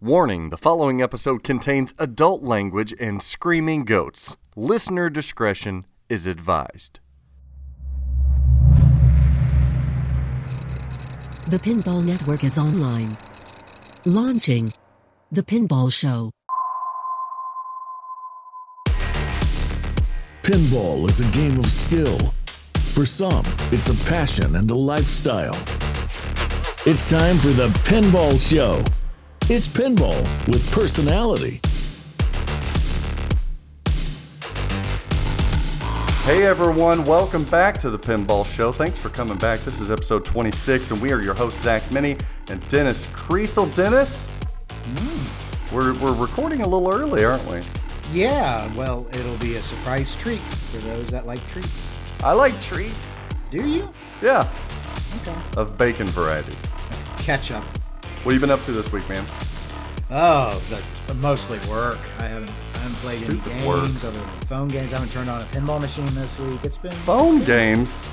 Warning the following episode contains adult language and screaming goats. Listener discretion is advised. The Pinball Network is online. Launching The Pinball Show. Pinball is a game of skill. For some, it's a passion and a lifestyle. It's time for the Pinball Show. It's pinball with personality. Hey everyone, welcome back to the Pinball Show. Thanks for coming back. This is episode 26, and we are your hosts, Zach Meny and Dennis Kriesel. Dennis, hmm. we're, we're recording a little early, aren't we? Yeah, well, it'll be a surprise treat for those that like treats. I like treats. Do you? Yeah, Okay. of bacon variety. Ketchup. What have you been up to this week, man? Oh, mostly work. I haven't, I haven't played Stupid any work. games other than phone games. I haven't turned on a pinball machine this week. It's been Phone games.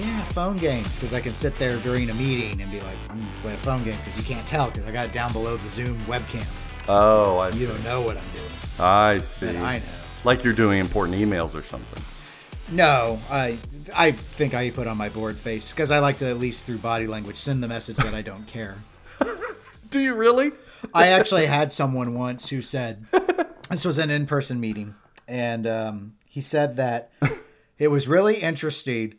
yeah, phone games because I can sit there during a meeting and be like, I'm gonna play a phone game because you can't tell because I got it down below the Zoom webcam. Oh, I You see. don't know what I'm doing, I see. and I know. Like you're doing important emails or something. No, I I think I put on my bored face because I like to at least through body language send the message that I don't care. Do you really? I actually had someone once who said this was an in-person meeting, and um, he said that it was really interesting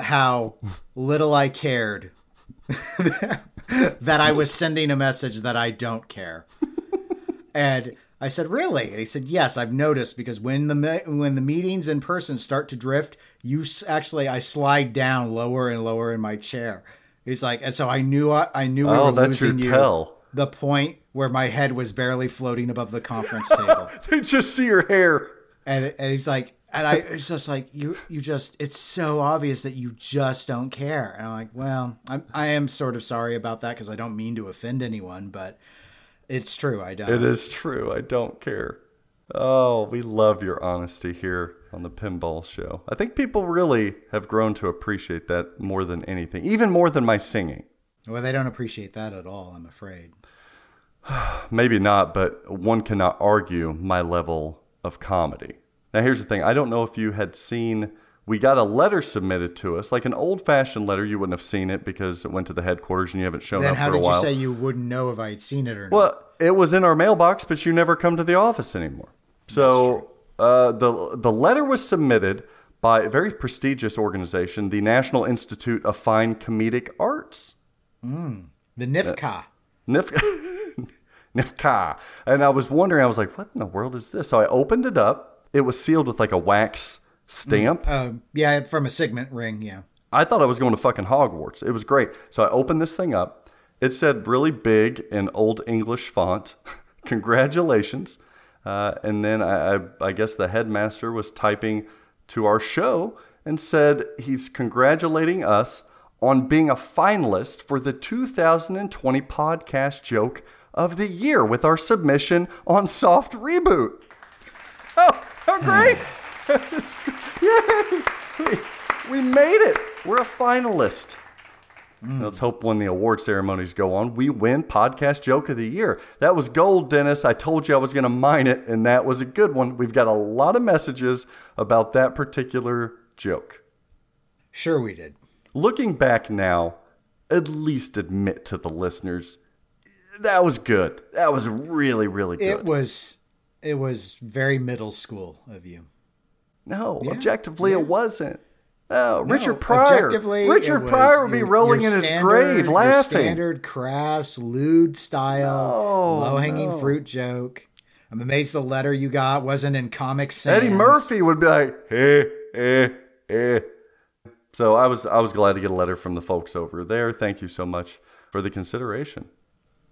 how little I cared that I was sending a message that I don't care. And I said, "Really?" And he said, "Yes, I've noticed because when the me- when the meetings in person start to drift, you s- actually I slide down lower and lower in my chair." He's like, and so I knew I, I knew we Oh, were that's your losing you. tell. The point where my head was barely floating above the conference table, They just see your hair. and and he's like, and I it's just like you you just it's so obvious that you just don't care. And I'm like, well, I'm I am sort of sorry about that because I don't mean to offend anyone, but it's true. I don't. It is true. I don't care. Oh, we love your honesty here on the Pinball Show. I think people really have grown to appreciate that more than anything, even more than my singing. Well, they don't appreciate that at all. I'm afraid. Maybe not, but one cannot argue my level of comedy. Now, here's the thing I don't know if you had seen, we got a letter submitted to us, like an old fashioned letter. You wouldn't have seen it because it went to the headquarters and you haven't shown Then up for a while. How did you say you wouldn't know if I had seen it or not? Well, it was in our mailbox, but you never come to the office anymore. So uh, the the letter was submitted by a very prestigious organization, the National Institute of Fine Comedic Arts, the NIFCA. NIF- NIFCA. And I was wondering, I was like, what in the world is this? So I opened it up. It was sealed with like a wax stamp. Um, yeah, from a Signet ring. Yeah. I thought I was going to fucking Hogwarts. It was great. So I opened this thing up. It said really big in Old English font, congratulations. Uh, and then I, I, I guess the headmaster was typing to our show and said he's congratulating us on being a finalist for the 2020 podcast joke of the year with our submission on Soft Reboot. Oh, how great! Yay! We, we made it. We're a finalist. Mm. Let's hope when the award ceremonies go on, we win Podcast Joke of the Year. That was gold, Dennis. I told you I was going to mine it, and that was a good one. We've got a lot of messages about that particular joke. Sure, we did. Looking back now, at least admit to the listeners that was good. That was really, really good. It was. It was very middle school of you. No, Yeah, objectively, yeah. it wasn't. Oh, Richard No, Pryor. Richard was Pryor would be rolling in his standard- grave your laughing. Standard crass, lewd style, No, low hanging no. fruit joke. I'm amazed the letter you got wasn't in Comic Sans. Eddie Murphy would be like, eh, eh, eh. So I was I was glad to get a letter from the folks over there. Thank you so much for the consideration.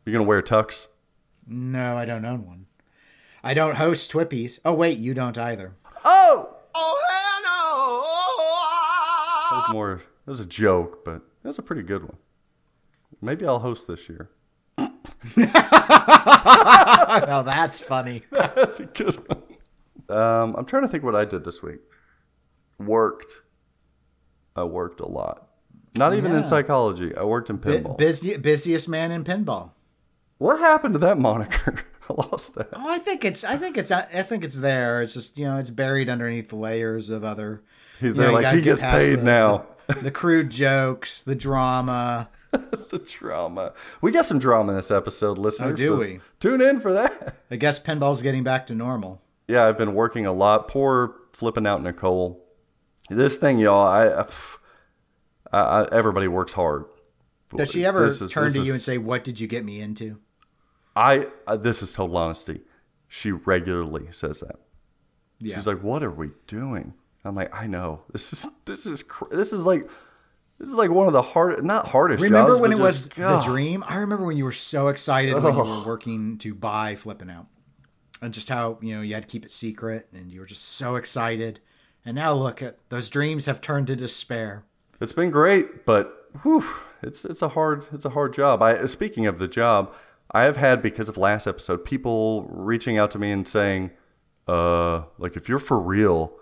You're gonna wear tux? No, I don't own one. I don't host Twippies. Oh wait, you don't either. Oh! That was more that was a joke, but that was a pretty good one. Maybe I'll host this year. oh, that's funny. That's a good one. Um, I'm trying to think what I did this week. Worked. I worked a lot. Not even in psychology. I worked in pinball. busy, busiest man in pinball. What happened to that moniker? I lost that. Oh, I think it's I think it's I think it's there. It's just you know it's buried underneath the layers of other. They're know, like, he get gets paid the- now. The, the crude jokes, the drama. the drama. We got some drama in this episode, listeners. Oh, do so we? Tune in for that. I guess pinball's getting back to normal. Yeah, I've been working a lot. Poor flipping out Nicole. This thing, y'all. I, uh, I, I everybody works hard. Does she ever is- turn to is- you and say, "What did you get me into"? I, I this is total honesty. She regularly says that. Yeah. She's like, "What are we doing?" I'm like, "I know. This is this is cr- this is like this is like one of the hard not hardest Remember jobs, when it was just- the dream? I remember when you were so excited when you were working to buy flipping out, and just how you know you had to keep it secret, and you were just so excited. And now look at those dreams have turned to despair. It's been great, but whew, it's it's a hard it's a hard job. I speaking of the job, I have had because of last episode people reaching out to me and saying, uh, like if you're for real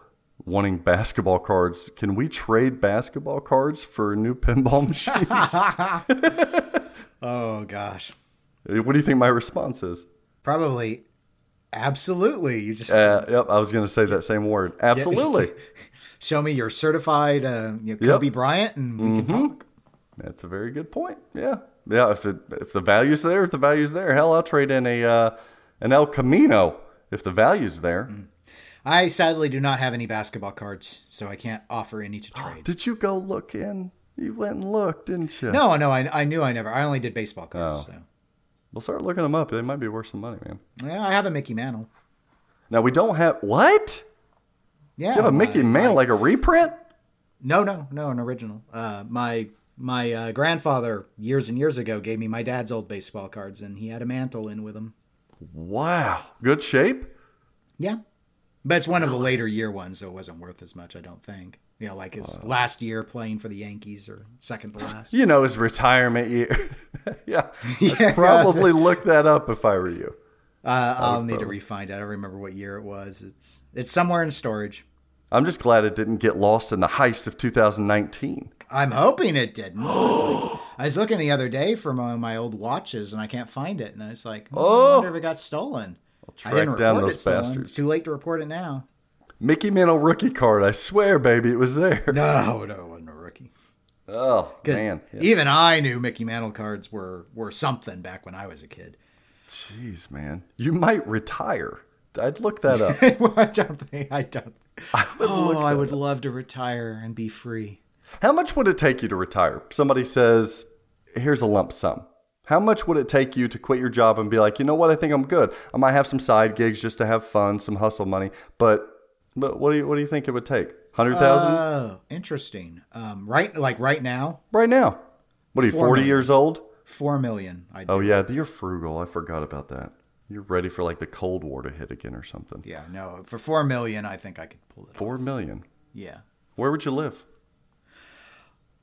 wanting basketball cards, can we trade basketball cards for new pinball machines? Oh gosh, what do you think my response is? probably, absolutely. You just Uh, yep, I was going to say that same word. Absolutely. show me your certified uh, you know, Yep. Kobe Bryant, and we can talk. That's a very good point. Yeah, yeah. If it if the value's there, if the value's there, hell, I'll trade in a uh, an El Camino if the value's there. I sadly do not have any basketball cards, so I can't offer any to trade. Did you go look in? You went and looked, didn't you? No, no, I, I knew I never. I only did baseball cards. Oh. So We'll start looking them up. They might be worth some money, man. yeah, I have a Mickey Mantle. Now we don't have what? Yeah, You have a Mickey Mantle like a reprint? No, no, no, an original. Uh, my my uh, grandfather years and years ago gave me my dad's old baseball cards, and he had a mantle in with him. Wow, good shape. Yeah, but it's one of the later year ones, so it wasn't worth as much. I don't think. You know, like his last year playing for the Yankees or second to last. You know his retirement year. yeah, Yeah. I'd probably look that up if I were you. Uh, I'll need to refind it. I don't remember what year it was. It's it's somewhere in storage. I'm just glad it didn't get lost in the heist of 2019. I'm hoping it didn't. I was looking the other day for my, my old watches and I can't find it. And I was like, oh, I wonder if it got stolen. I track down those bastards. It's too late to report it now. Mickey Mantle rookie card. I swear, baby, it was there. No, no, it wasn't a rookie. Oh man, Yeah. Even I knew Mickey Mantle cards were, were something back when I was a kid. jeez, man, you might retire. I'd look that up. I don't think I don't. oh, I would love to retire and be free. How much would it take you to retire? Somebody says, "Here's a lump sum." How much would it take you to quit your job and be like, you know what? I think I'm good. I might have some side gigs just to have fun, some hustle money. But, but what do you what do you think it would take? Hundred thousand Oh, interesting. Um, right, like right now, right now. What are you? Forty million. years old? four million. I Oh yeah, you're frugal. I forgot about that. You're ready for like the Cold War to hit again or something. yeah, no, for four million, I think I could pull it. off. Four million. Yeah, Where would you live?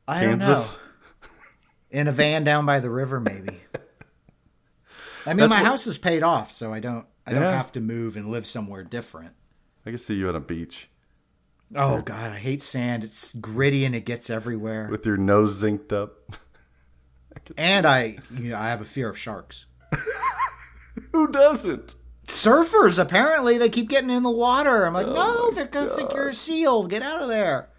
I Kansas. don't know. In a van down by the river, maybe. I mean, That's my what- house is paid off, so I don't. I don't have to move and live somewhere different. I can see you on a beach Oh God, I hate sand. It's gritty and it gets everywhere. with your nose zinked up. And I, you know, I have a fear of sharks. Who doesn't? Surfers apparently they keep getting in the water. I'm Oh like, no, they're gonna think you're a seal. Get out of there.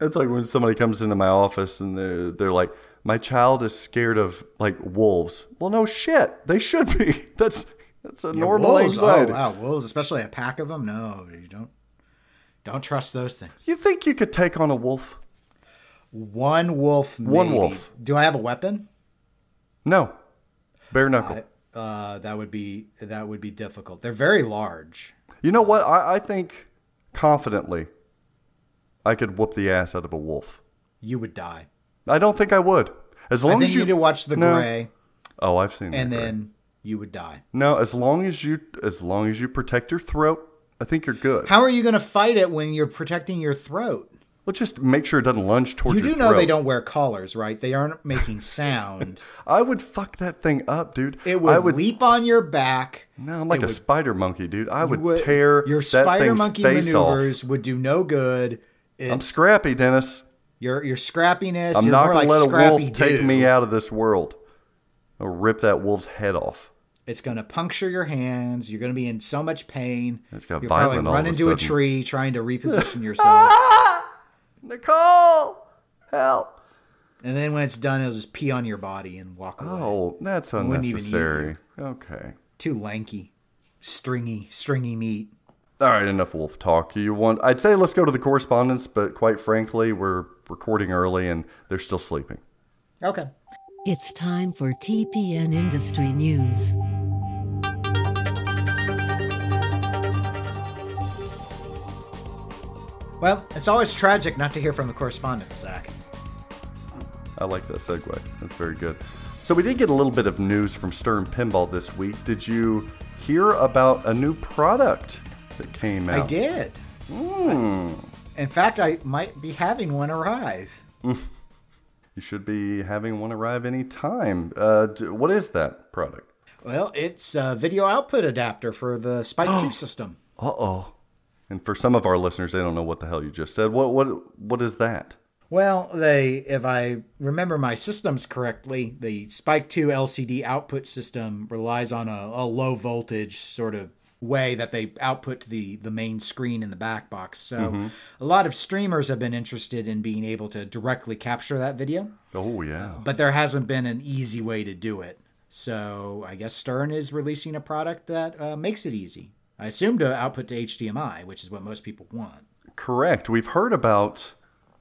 It's like when somebody comes into my office and they're they're like, "My child is scared of like wolves." Well, no shit, they should be. That's that's a normal wolves, anxiety. Oh wow, wolves, especially a pack of them. No, you don't. Don't trust those things. You think you could take on a wolf? One wolf. One wolf. Do I have a weapon? No, bare knuckle. Uh, that would be that would be difficult. They're very large. you know what? I, I think confidently, I could whoop the ass out of a wolf. You would die. I don't think I would. As I long think as you you need to watch The No. Gray, Oh, I've seen. and that, right. then you would die. no, as long as you as long as you protect your throat, I think you're good. How are you going to fight it when you're protecting your throat? Well, just make sure it doesn't lunge towards You your do know they don't wear collars, right? They aren't making sound. I would fuck that thing up, dude. It would, I would leap on your back. No, I'm like It a would- spider monkey, dude. I would, would- tear your spider monkey maneuvers off. would do no good. It's, I'm scrappy, Dennis. Your your scrappiness. I'm you're not gonna like let a wolf take me out of this world. I'll rip that wolf's head off. It's going to puncture your hands. You're going to be in so much pain. It's got probably violent all run of a into a, tree trying to reposition yourself. Nicole, help! and then when it's done, it'll just pee on your body and walk away. Oh, that's wouldn't even eat unnecessary. Okay. Too lanky, stringy, stringy meat. All right, enough wolf talk. You want? I'd say let's go to the correspondence, but quite frankly, we're recording early and they're still sleeping. Okay. It's time for TPN Industry News. Well, it's always tragic not to hear from the correspondent, Zach. I like that segue. That's very good. So we did get a little bit of news from Stern Pinball this week. Did you hear about a new product that came out? I did. Hmm. In fact, I might be having one arrive. You should be having one arrive any time. Uh, what is that product? Well, it's a video output adapter for the Spike 2 system. Uh oh. And for some of our listeners, they don't know what the hell you just said. What what what is that? Well, they, if I remember my systems correctly, the Spike 2 LCD output system relies on a, a low voltage sort of way that they output to the, the main screen in the back box. So a lot of streamers have been interested in being able to directly capture that video, Oh yeah. but there hasn't been an easy way to do it. So I guess Stern is releasing a product that uh, makes it easy. I assume to output to HDMI, which is what most people want. Correct. We've heard about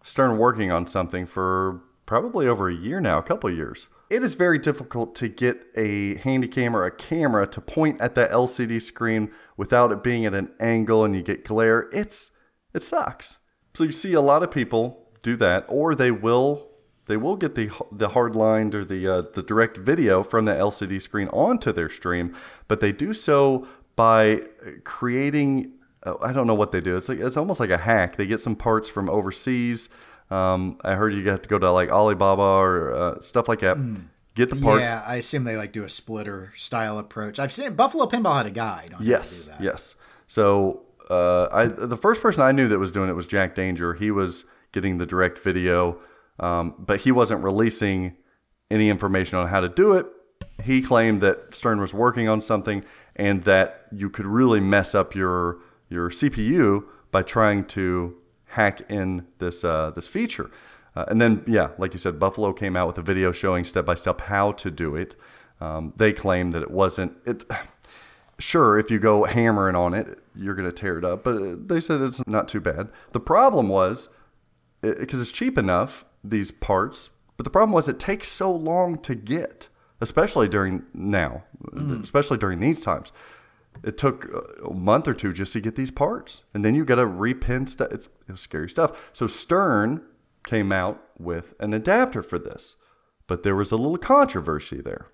Stern working on something for probably over a year now, a couple of years. It is very difficult to get a handy cam or a camera to point at that LCD screen without it being at an angle and you get glare. It's it sucks. So you see a lot of people do that, or they will they will get the the hard lined or the uh, the direct video from the LCD screen onto their stream, but they do so by creating uh, I don't know what they do. It's like it's almost like a hack. They get some parts from overseas. Um, I heard you have to go to like Alibaba or uh, stuff like that. Get the parts. Yeah, I assume they like do a splitter style approach. I've seen Buffalo Pinball had a guide on Yes, how to do that. yes. So uh, I the first person I knew that was doing it was Jack Danger. He was getting the direct video, um, but he wasn't releasing any information on how to do it. He claimed that Stern was working on something and that you could really mess up your your CPU by trying to hack in this uh, this feature. Uh, and then, yeah, like you said, Buffalo came out with a video showing step by step how to do it. Um, they claimed that it wasn't it. Sure, if you go hammering on it, you're going to tear it up. But they said it's not too bad. The problem was because it's cheap enough these parts, but the problem was it takes so long to get, especially during now, especially during these times. It took a month or two just to get these parts, and then you got to repin stuff. It's, it scary stuff. So Stern came out with an adapter for this, but there was a little controversy there.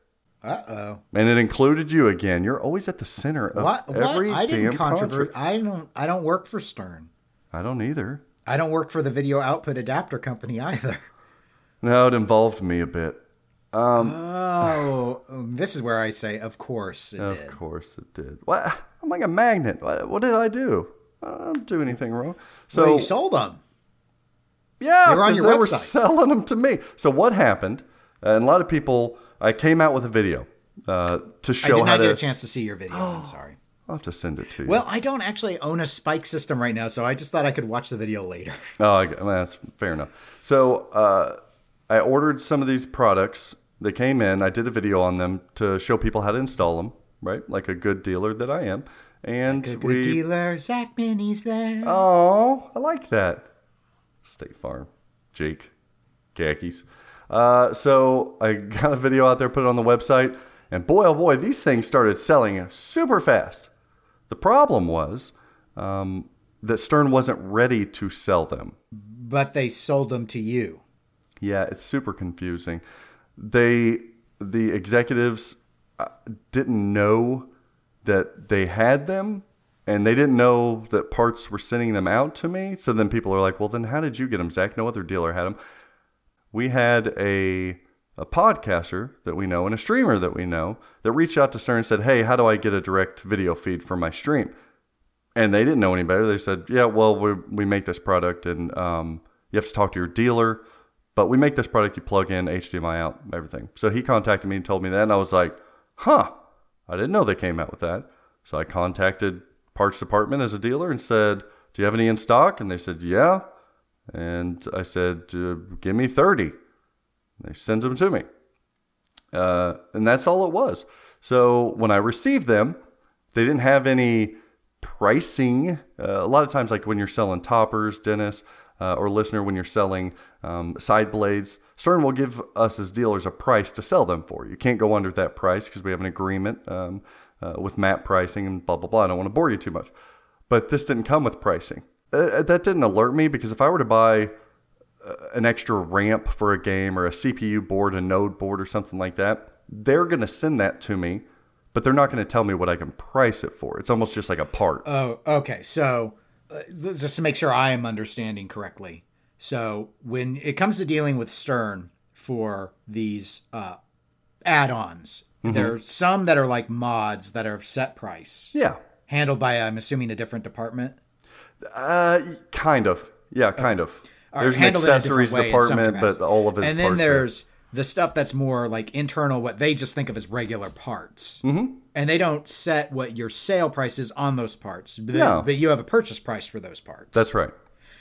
Uh oh. And it included you again. You're always at the center of What? every What? I damn didn't controversy. I don't. I don't work for Stern. I don't either. I don't work for the video output adapter company either. No, it involved me a bit. Oh, this is where I say, of course it Of did. Of course it did. What? I'm like a magnet. What, what did I do? I didn't do anything wrong. So well, you sold them. yeah, they were on 'cause your they were selling them to me. So what happened? And a lot of people. I came out with a video uh, to show. I did not to. get a chance to see your video. I'm sorry. I'll have to send it to you. Well, I don't actually own a Spike system right now, so I just thought I could watch the video later. Oh, I, well, that's fair enough. So uh, I ordered some of these products. They came in. I did a video on them to show people how to install them, right? Like a good dealer that I am. And Good, we. dealer, Zach Meny's there. Oh, I like that. State Farm, Jake, khakis. Uh, so I got a video out there, put it on the website, and boy, oh boy, these things started selling super fast. The problem was um, that Stern wasn't ready to sell them. But they sold them to you. Yeah, it's super confusing. They, the executives, uh, didn't know that they had them, and they didn't know that parts were sending them out to me. So then people are like, "Well, then how did you get them, Zach? No other dealer had them." We had a a podcaster that we know and a streamer that we know that reached out to Stern and said, "Hey, how do I get a direct video feed for my stream?" And they didn't know any better. They said, "Yeah, well, we we make this product, and um, you have to talk to your dealer." But we make this product, you plug in HDMI out, everything. So he contacted me and told me that, and I was like, huh, I didn't know they came out with that. So I contacted parts department as a dealer and said, "Do you have any in stock?" And they said, "Yeah." And I said, uh, "Give me 30." And they sent them to me. Uh, and that's all it was. So when I received them, they didn't have any pricing. Uh, a lot of times, like when you're selling toppers, Dennis, uh, or listener, when you're selling um, side blades, Stern will give us as dealers a price to sell them for. You can't go under that price because we have an agreement um, uh, with MAP pricing and blah, blah, blah. I don't want to bore you too much. But this didn't come with pricing. Uh, that didn't alert me because if I were to buy uh, an extra ramp for a game or a CPU board, a node board, or something like that, they're going to send that to me, but they're not going to tell me what I can price it for. It's almost just like a part. Oh, okay. So, uh, just to make sure I am understanding correctly. So, when it comes to dealing with Stern for these uh, add-ons, there are some that are like mods that are set price, yeah. handled by I'm assuming a different department. Uh, kind of. Yeah, kind of. Or There's an handled in a different accessories way in some department, but all of his and then there's the stuff that's more like internal, what they just think of as regular parts, mm-hmm. and they don't set what your sale price is on those parts, but, No. but you have a purchase price for those parts. That's right.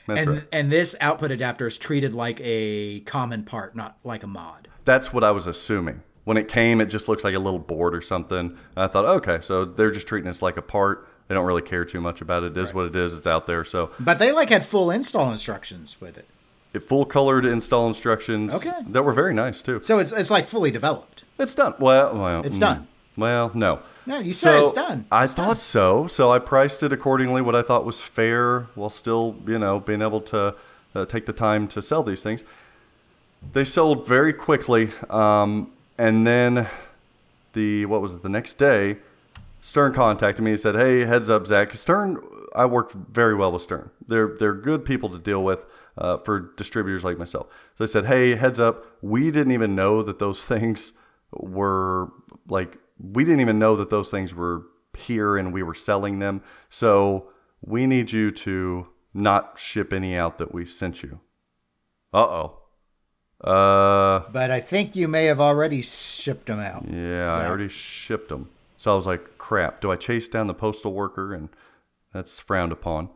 That's and right. and this output adapter is treated like a common part, not like a mod. That's what I was assuming. When it came, it just looks like a little board or something. I thought, okay, so they're just treating this like a part. They don't really care too much about it. It is what it is. It's out there. So But they like had full install instructions with it, it full colored install instructions. Okay. That were very nice too. so it's it's like fully developed. It's done. Well, well, It's mm, done. Well, no. No, you said So, it's done. I It's thought so. So I priced it accordingly, what I thought was fair, while still, you know, being able to uh, take the time to sell these things. They sold very quickly, um, and then the what was it? The next day, Stern contacted me and said, "Hey, heads up, Zach. Stern, I work very well with Stern. They're they're good people to deal with uh, for distributors like myself." So I said, "Hey, heads up. We didn't even know that those things were like we didn't even know that those things were here and we were selling them. So we need you to not ship any out that we sent you." Uh oh. Uh. But I think you may have already shipped them out. Yeah, So- I already shipped them. So I was like, crap, do I chase down the postal worker? And that's frowned upon.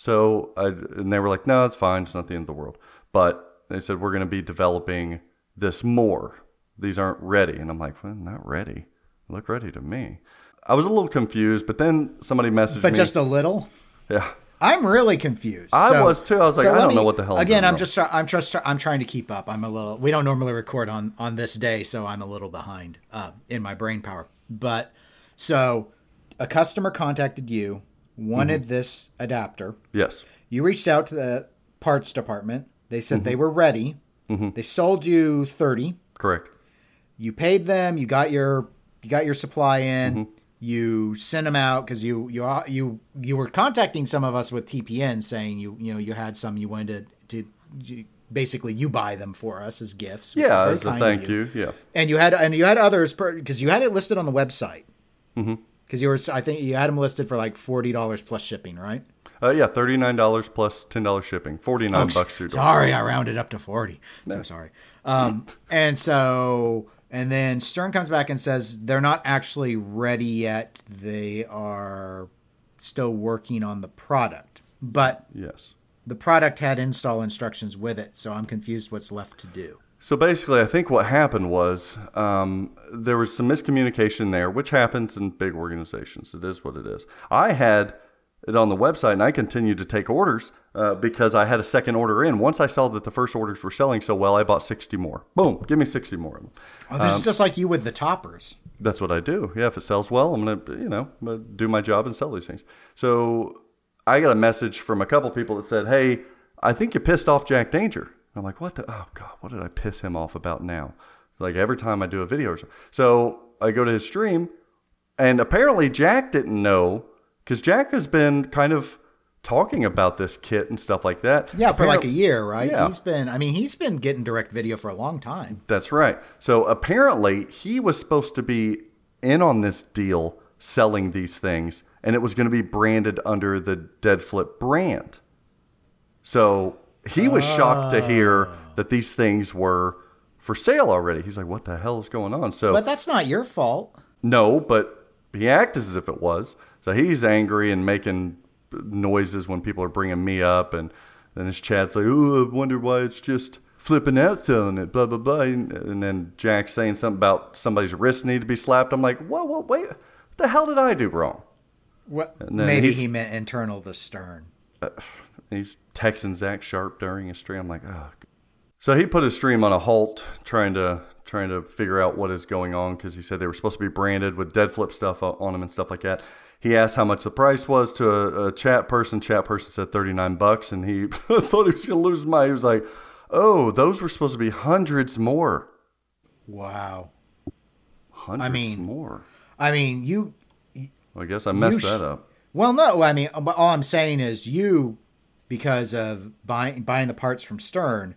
So I, and they were like, no, it's fine. It's not the end of the world. But they said, we're going to be developing this more. These aren't ready. And I'm like, well, not ready. They look ready to me. I was a little confused, but then somebody messaged me. But me. just a little. yeah. I'm really confused. I So- was too. I was like, so I don't me- know what the hell I'm Again, doing I'm just I'm just I'm trying to keep up. I'm a little. We don't normally record on on this day, so I'm a little behind uh, in my brain power. But so a customer contacted you, wanted Mm-hmm. this adapter. Yes. You reached out to the parts department. They said Mm-hmm. they were ready. They sold you thirty. Correct. You paid them. You got your you got your supply in. Mm-hmm. You sent them out because you you you you were contacting some of us with TPN saying you you know you had some you wanted to, to you, basically you buy them for us as gifts. Yeah, as a thank you. Yeah. And you had and you had others because you had it listed on the website. Mm-hmm. Because you were, I think you had them listed for like forty dollars plus shipping, right? Uh, yeah, $39 plus $10 shipping. 49 bucks to your door. Sorry, I rounded up to 40. So sorry. Um, and so, and then Stern comes back and says they're not actually ready yet. They are still working on the product, but Yes. the product had install instructions with it. So I'm confused what's left to do. So basically, I think what happened was um, there was some miscommunication there, which happens in big organizations. It is what it is. I had it on the website, and I continued to take orders uh, because I had a second order in. Once I saw that the first orders were selling so well, I bought 60 more. Boom, give me 60 more of them. Oh, this is just like you with the toppers. That's what I do. Yeah, if it sells well, I'm gonna, you know, do my job and sell these things. So I got a message from a couple people that said, "Hey, I think you pissed off Jack Danger." I'm like, "What the? Oh God, what did I piss him off about now?" Like every time I do a video, or so. so I go to his stream, and apparently Jack didn't know because Jack has been kind of talking about this kit and stuff like that. Yeah, for like a year, right? Yeah. He's been, I mean, he's been getting direct video for a long time. That's right. So apparently he was supposed to be in on this deal selling these things, and it was going to be branded under the Dead Flip brand. So he was shocked to hear ah. that these things were for sale already. He's like, "What the hell is going on?" So But that's not your fault. no, but he acted as if it was. So he's angry and making noises when people are bringing me up, and then his chat's like, "Oh, I wonder why it's just flipping out selling it." Blah blah blah, and, then Jack's saying something about somebody's wrist need to be slapped. I'm like, "Whoa, whoa, wait, what the hell did I do wrong?" What? Maybe he meant internal the Stern. Uh, And he's texting Zach Sharpe during his stream. I'm like, oh. So he put his stream on a halt, trying to trying to figure out what is going on because he said they were supposed to be branded with dead flip stuff on them and stuff like that. He asked how much the price was to a, a chat person. Chat person said 39 bucks, and he thought he was going to lose his mind. He was like, "Oh, those were supposed to be hundreds more. Wow. Hundreds mean- more." I mean, you. Well, I guess I messed sh- that up. Well, no. I mean, but all I'm saying is you, because of buying buying the parts from Stern,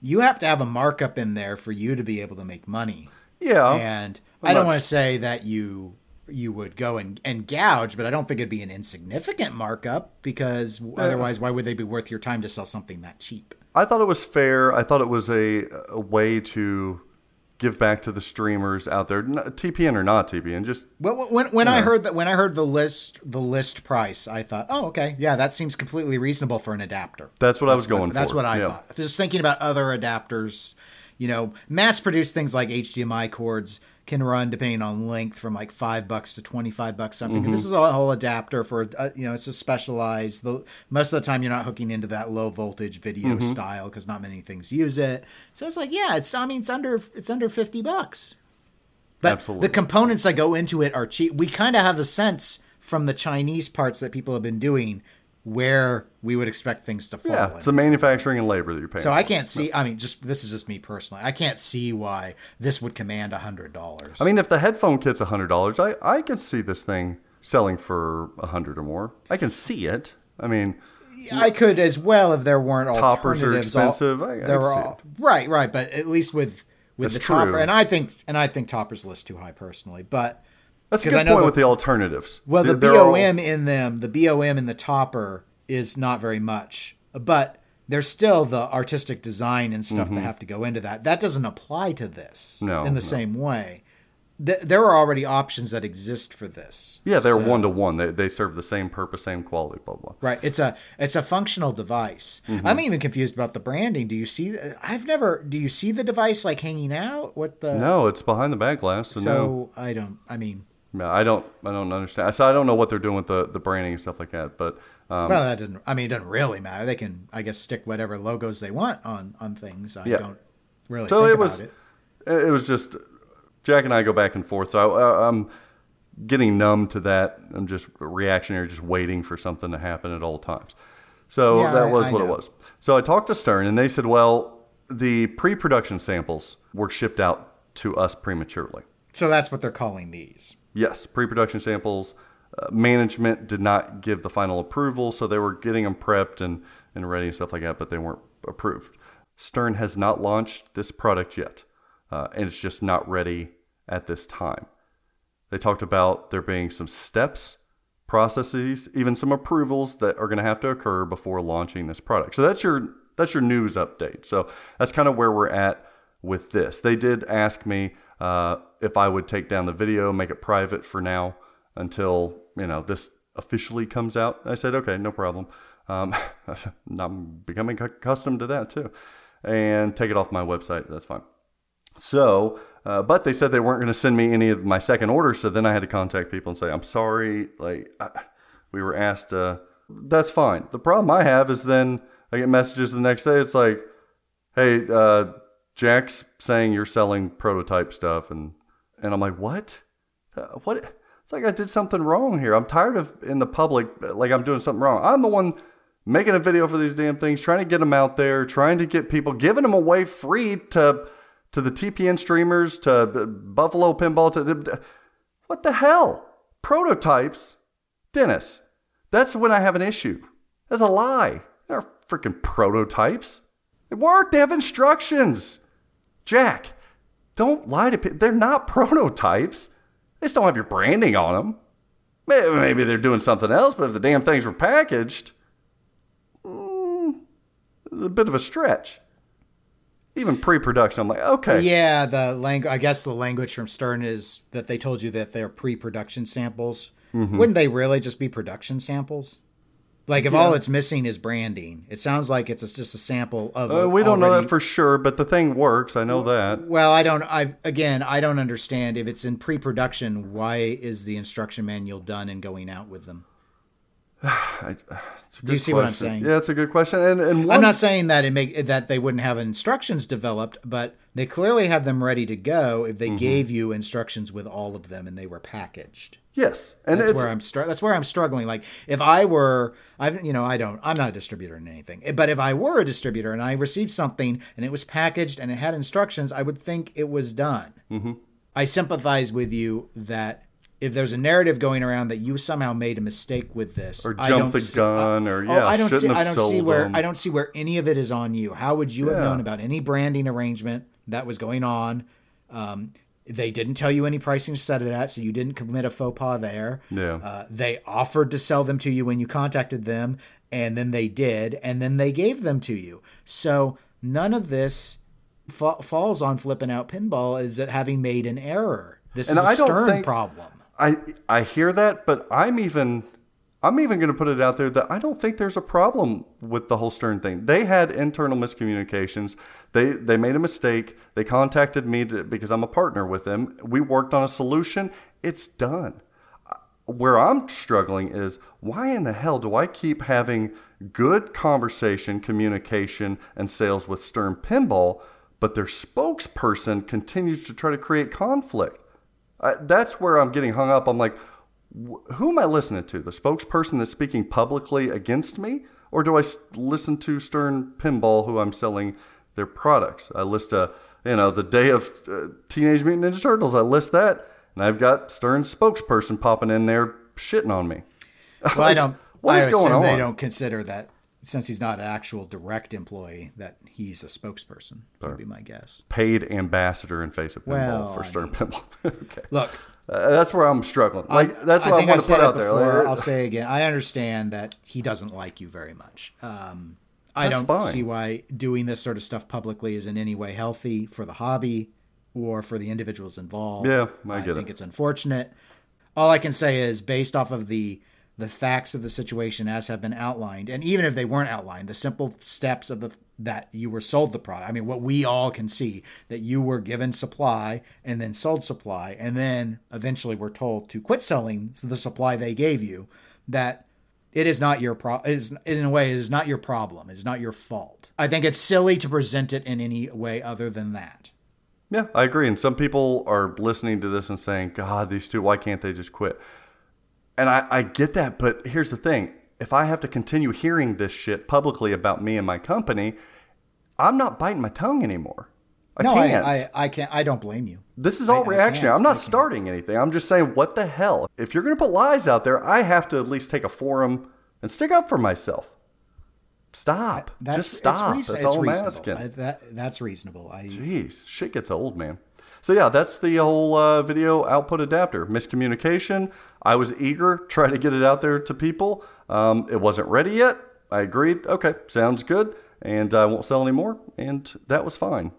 you have to have a markup in there for you to be able to make money. Yeah, and I'm don't want to say that you you would go and, and gouge, but I don't think it'd be an insignificant markup because uh, otherwise, why would they be worth your time to sell something that cheap? I thought it was fair. I thought it was a, a way to give back to the streamers out there, TPN or not TPN. Just When when, when I Yeah. heard that when I heard the list the list price, I thought, oh okay, yeah, that seems completely reasonable for an adapter. that's what I was What- going that's for. what I Yeah. thought. Just thinking about other adapters, you know, mass produced things like HDMI cords can run depending on length from like five bucks to twenty five bucks. something. Mm-hmm. this is a whole adapter for uh, you know it's a specialized. The most of the time you're not hooking into that low voltage video Mm-hmm. style because not many things use it. So it's like yeah, it's I mean it's under it's under fifty bucks. But Absolutely. the components that go into it are cheap. We kind of have a sense from the Chinese parts that people have been doing where we would expect things to fall. Yeah, it's the manufacturing and labor that you're paying. So I can't see. I mean, just this is just me personally. I can't see why this would command a hundred dollars. I mean, if the headphone kit's a hundred dollars, I I can see this thing selling for a hundred or more. I can see it. I mean, I could as well if there weren't Toppers are alternatives. all- expensive. I- I there were all, right, right, but at least with with That's the topper, and I think and I think toppers list too high personally, but that's a good I know point the- with the alternatives. Well, the all- BOM in them, the BOM in the topper is not very much, but there's still the artistic design and stuff that have to go into that. That doesn't apply to this Mm-hmm. No, in the no. same way. Th- there are already options that exist for this. Yeah, they're one to one. They they serve the same purpose, same quality. Blah blah. Right. It's a it's a functional device. Mm-hmm. I'm even confused about the branding. Do you see? I've never. Do you see the device like hanging out? What the? No, it's behind the back glass. So, So no, I don't. I mean, no, I don't. I don't understand. So I don't know what they're doing with the the branding and stuff like that. But um, well, that didn't. I mean, it doesn't really matter. They can, I guess, stick whatever logos they want on on things. I Yeah. don't really So think it was, about it. it. was just Jack and I go back and forth. So I, I'm getting numb to that. I'm just reactionary, just waiting for something to happen at all times. So Yeah, that was I what it was. So I talked to Stern, and they said, well, the pre-production samples were shipped out to us prematurely. So that's what they're calling these. Yes, pre-production samples. Uh, management did not give the final approval, so they were getting them prepped and, and ready and stuff like that, but they weren't approved. Stern has not launched this product yet, uh, and it's just not ready at this time. They talked about there being some steps, processes, even some approvals that are going to have to occur before launching this product. So that's your that's your news update. So that's kind of where we're at with this. They did ask me uh, if I would take down the video, make it private for now until you know this officially comes out. I said okay, no problem. Um, I'm becoming accustomed to that too, and take it off my website. That's fine. So, uh, but they said they weren't going to send me any of my second orders. So then I had to contact people and say, I'm sorry. Like, I, we were asked, uh, that's fine. The problem I have is then I get messages the next day. It's like, hey, uh, Jack's saying you're selling prototype stuff. And, and I'm like, what? Uh, what? It's like I did something wrong here. I'm tired of in the public, like I'm doing something wrong. I'm the one making a video for these damn things, trying to get them out there, trying to get people, giving them away free to to the TPN streamers, to Buffalo Pinball, to what the hell? Prototypes, Dennis. That's when I have an issue. That's a lie. They're freaking prototypes. They work. They have instructions. Jack, don't lie to people. They're not prototypes. They just don't have your branding on them. May- Maybe they're doing something else, but if the damn things were packaged, mm, a bit of a stretch. even pre-production, I'm like, okay, Yeah, the language. I guess the language from Stern is that they told you that they're pre-production samples. Mm-hmm. Wouldn't they really just be production samples? Like if all it's missing is branding, it sounds like it's just a sample of. Uh, we don't know that for sure, but the thing works. I know that. Well, I don't. I again, I don't understand if it's in pre-production. Why is the instruction manual done and going out with them? I, Do you see what I'm saying? Yeah, it's a good question. And and one, I'm not saying that it make that they wouldn't have instructions developed, but they clearly had them ready to go if they Mm-hmm. gave you instructions with all of them and they were packaged. yes, and That's it's where I'm str- that's where I'm struggling. Like if I were, I you know I don't I'm not a distributor in anything, but if I were a distributor and I received something and it was packaged and it had instructions, I would think it was done. Mm-hmm. I sympathize with you that if there's a narrative going around that you somehow made a mistake with this Or don't the see- gun, or, oh, yeah, I don't see I don't see where them. I don't see where any of it is on you. How would you have known about any branding arrangement that was going on? Um, they didn't tell you any pricing to set it at, so you didn't commit a faux pas there. Yeah. Uh, they offered to sell them to you when you contacted them, and then they did, and then they gave them to you. So none of this fa- falls on flipping out pinball is it having made an error. This And is a I stern think- problem. I I hear that, but I'm even I'm even going to put it out there that I don't think there's a problem with the whole Stern thing. They had internal miscommunications. They they made a mistake. They contacted me to, because I'm a partner with them. We worked on a solution. It's done. Where I'm struggling is why in the hell do I keep having good conversation, communication, and sales with Stern Pinball, but their spokesperson continues to try to create conflict? I, that's where I'm getting hung up. I'm like, wh- who am I listening to? The spokesperson that's speaking publicly against me? Or do I s- listen to Stern Pinball, who I'm selling their products? I list a, you know, the day of uh, Teenage Mutant Ninja Turtles, I list that, and I've got Stern's spokesperson popping in there shitting on me. Well, I don't. What I is going assume They don't consider that since he's not an actual direct employee that he's a spokesperson. Would be my guess. Paid ambassador in face of pinball Well, for I Stern Pinball. okay. Look, Uh, that's where I'm struggling. Like, that's what I, think want I've to said put out there. before. Like, I'll say again. I understand that he doesn't like you very much. Um, I That's don't fine. see why doing this sort of stuff publicly is in any way healthy for the hobby or for the individuals involved. Yeah, I get think it. it's unfortunate. All I can say is based off of the the facts of the situation as have been outlined, and even if they weren't outlined, the simple steps of the that you were sold the product. I mean, what we all can see that you were given supply and then sold supply, and then eventually were told to quit selling the supply they gave you. That it is not your problem. Is in a way, it is not your problem. It is not your fault. I think it's silly to present it in any way other than that. Yeah, I agree. And some people are listening to this and saying, God, these two, why can't they just quit? And I, I get that, but here's the thing. If I have to continue hearing this shit publicly about me and my company, I'm not biting my tongue anymore. I no, I, can't. I, I can't. I don't blame you. this is all I- reactionary. I'm not starting anything. I'm just saying, what the hell? If you're going to put lies out there, I have to at least take a forum and stick up for myself. Stop. That's just stop. It's, That's it's all I'm reasonable. asking. I, that, that's reasonable. I Jeez, shit gets old, man. So yeah, that's the whole uh, video output adapter. Miscommunication. I was eager, try to get it out there to people. Um, it wasn't ready yet. I agreed. Okay, sounds good, and I won't sell anymore. And that was fine.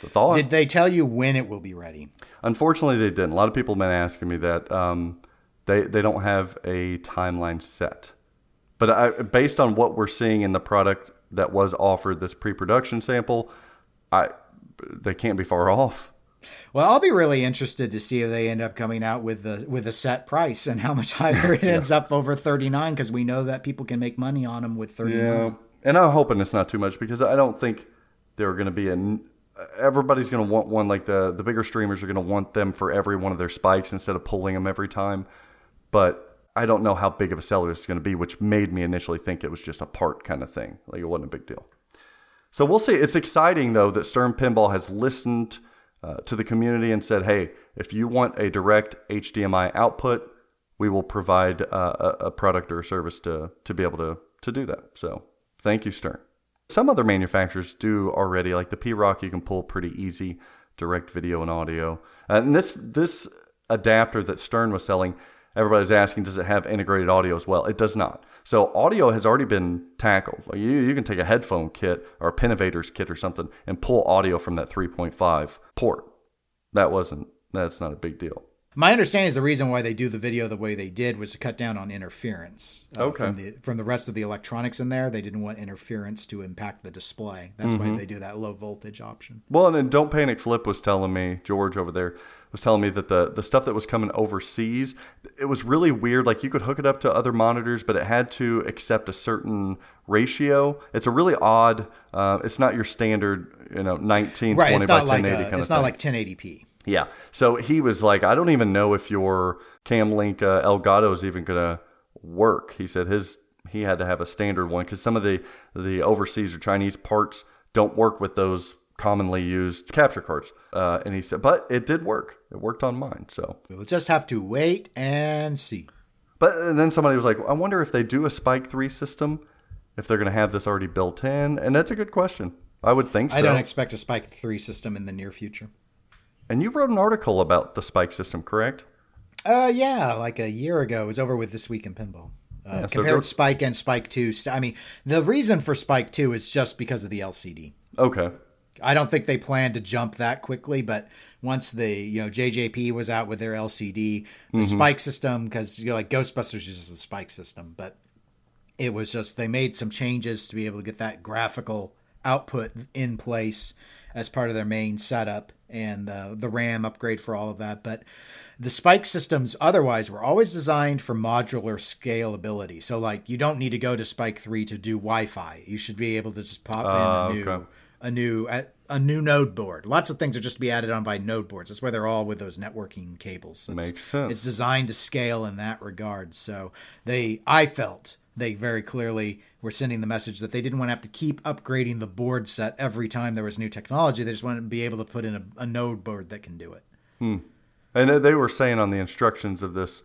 The thought. did they tell you when it will be ready? Unfortunately, they didn't. A lot of people have been asking me that. Um, they they don't have a timeline set, but I, based on what we're seeing in the product that was offered, this pre-production sample, I they can't be far off. Well, I'll be really interested to see if they end up coming out with the with a set price and how much higher it ends up over thirty nine because we know that people can make money on them with thirty nine. Yeah, and I'm hoping it's not too much because I don't think they're going to be an. Everybody's going to want one like the the bigger streamers are going to want them for every one of their spikes instead of pulling them every time. But I don't know how big of a seller it's going to be, which made me initially think it was just a part kind of thing, like it wasn't a big deal. So we'll see. It's exciting though that Stern Pinball has listened uh, to the community and said, "Hey, if you want a direct HDMI output, we will provide uh, a, product or a service to to be able to to do that." So thank you, Stern. Some other manufacturers do already, like the P-ROC, you can pull pretty easy direct video and audio. Uh, and this this adapter that Stern was selling, Everybody's asking, does it have integrated audio as well? It does not. So audio has already been tackled. You, you can take a headphone kit or a Pinovators kit or something and pull audio from that 3.5 port. That wasn't, that's not a big deal. My understanding is the reason why they do the video the way they did was to cut down on interference uh, Okay. from the from the rest of the electronics in there. They didn't want interference to impact the display. That's why they do that low voltage option. Well, and then Don't Panic Flip was telling me, George over there was telling me that the, the stuff that was coming overseas, it was really weird. Like you could hook it up to other monitors, but it had to accept a certain ratio. It's a really odd, uh, it's not your standard, you know, 1920 Right, by not like 1080 a, kind it's of not thing. like 1080p. Yeah. So he was like, I don't even know if your Camlink uh, Elgato is even going to work. He said his he had to have a standard one because some of the the overseas or Chinese parts don't work with those commonly used capture cards. Uh, and he said, but it did work. It worked on mine. So, We'll just have to wait and see. but and then somebody was like, I wonder if they do a Spike Three system, if they're going to have this already built in. And that's a good question. I would think so. I don't expect a Spike 3 system in the near future. And you wrote an article about the Spike system, correct? Uh, yeah, like a year ago. It was over with This Week in Pinball. Uh, Yeah, so compared go- Spike and Spike 2. St- I mean, the reason for Spike 2 is just because of the LCD. Okay. I don't think they planned to jump that quickly, but once the you know JJP was out with their LCD, the Spike system because you know like Ghostbusters uses the Spike system, but it was just they made some changes to be able to get that graphical output in place as part of their main setup and the the RAM upgrade for all of that. But the Spike systems otherwise were always designed for modular scalability. So like you don't need to go to Spike 3 to do Wi-Fi. You should be able to just pop Ah, in a new okay. a new a, a new node board. Lots of things are just to be added on by node boards. That's why they're all with those networking cables. Makes sense. It's designed to scale in that regard. So they, I felt they very clearly were sending the message that they didn't want to have to keep upgrading the board set every time there was new technology. They just wanted to be able to put in a, a node board that can do it. And uh, they were saying on the instructions of this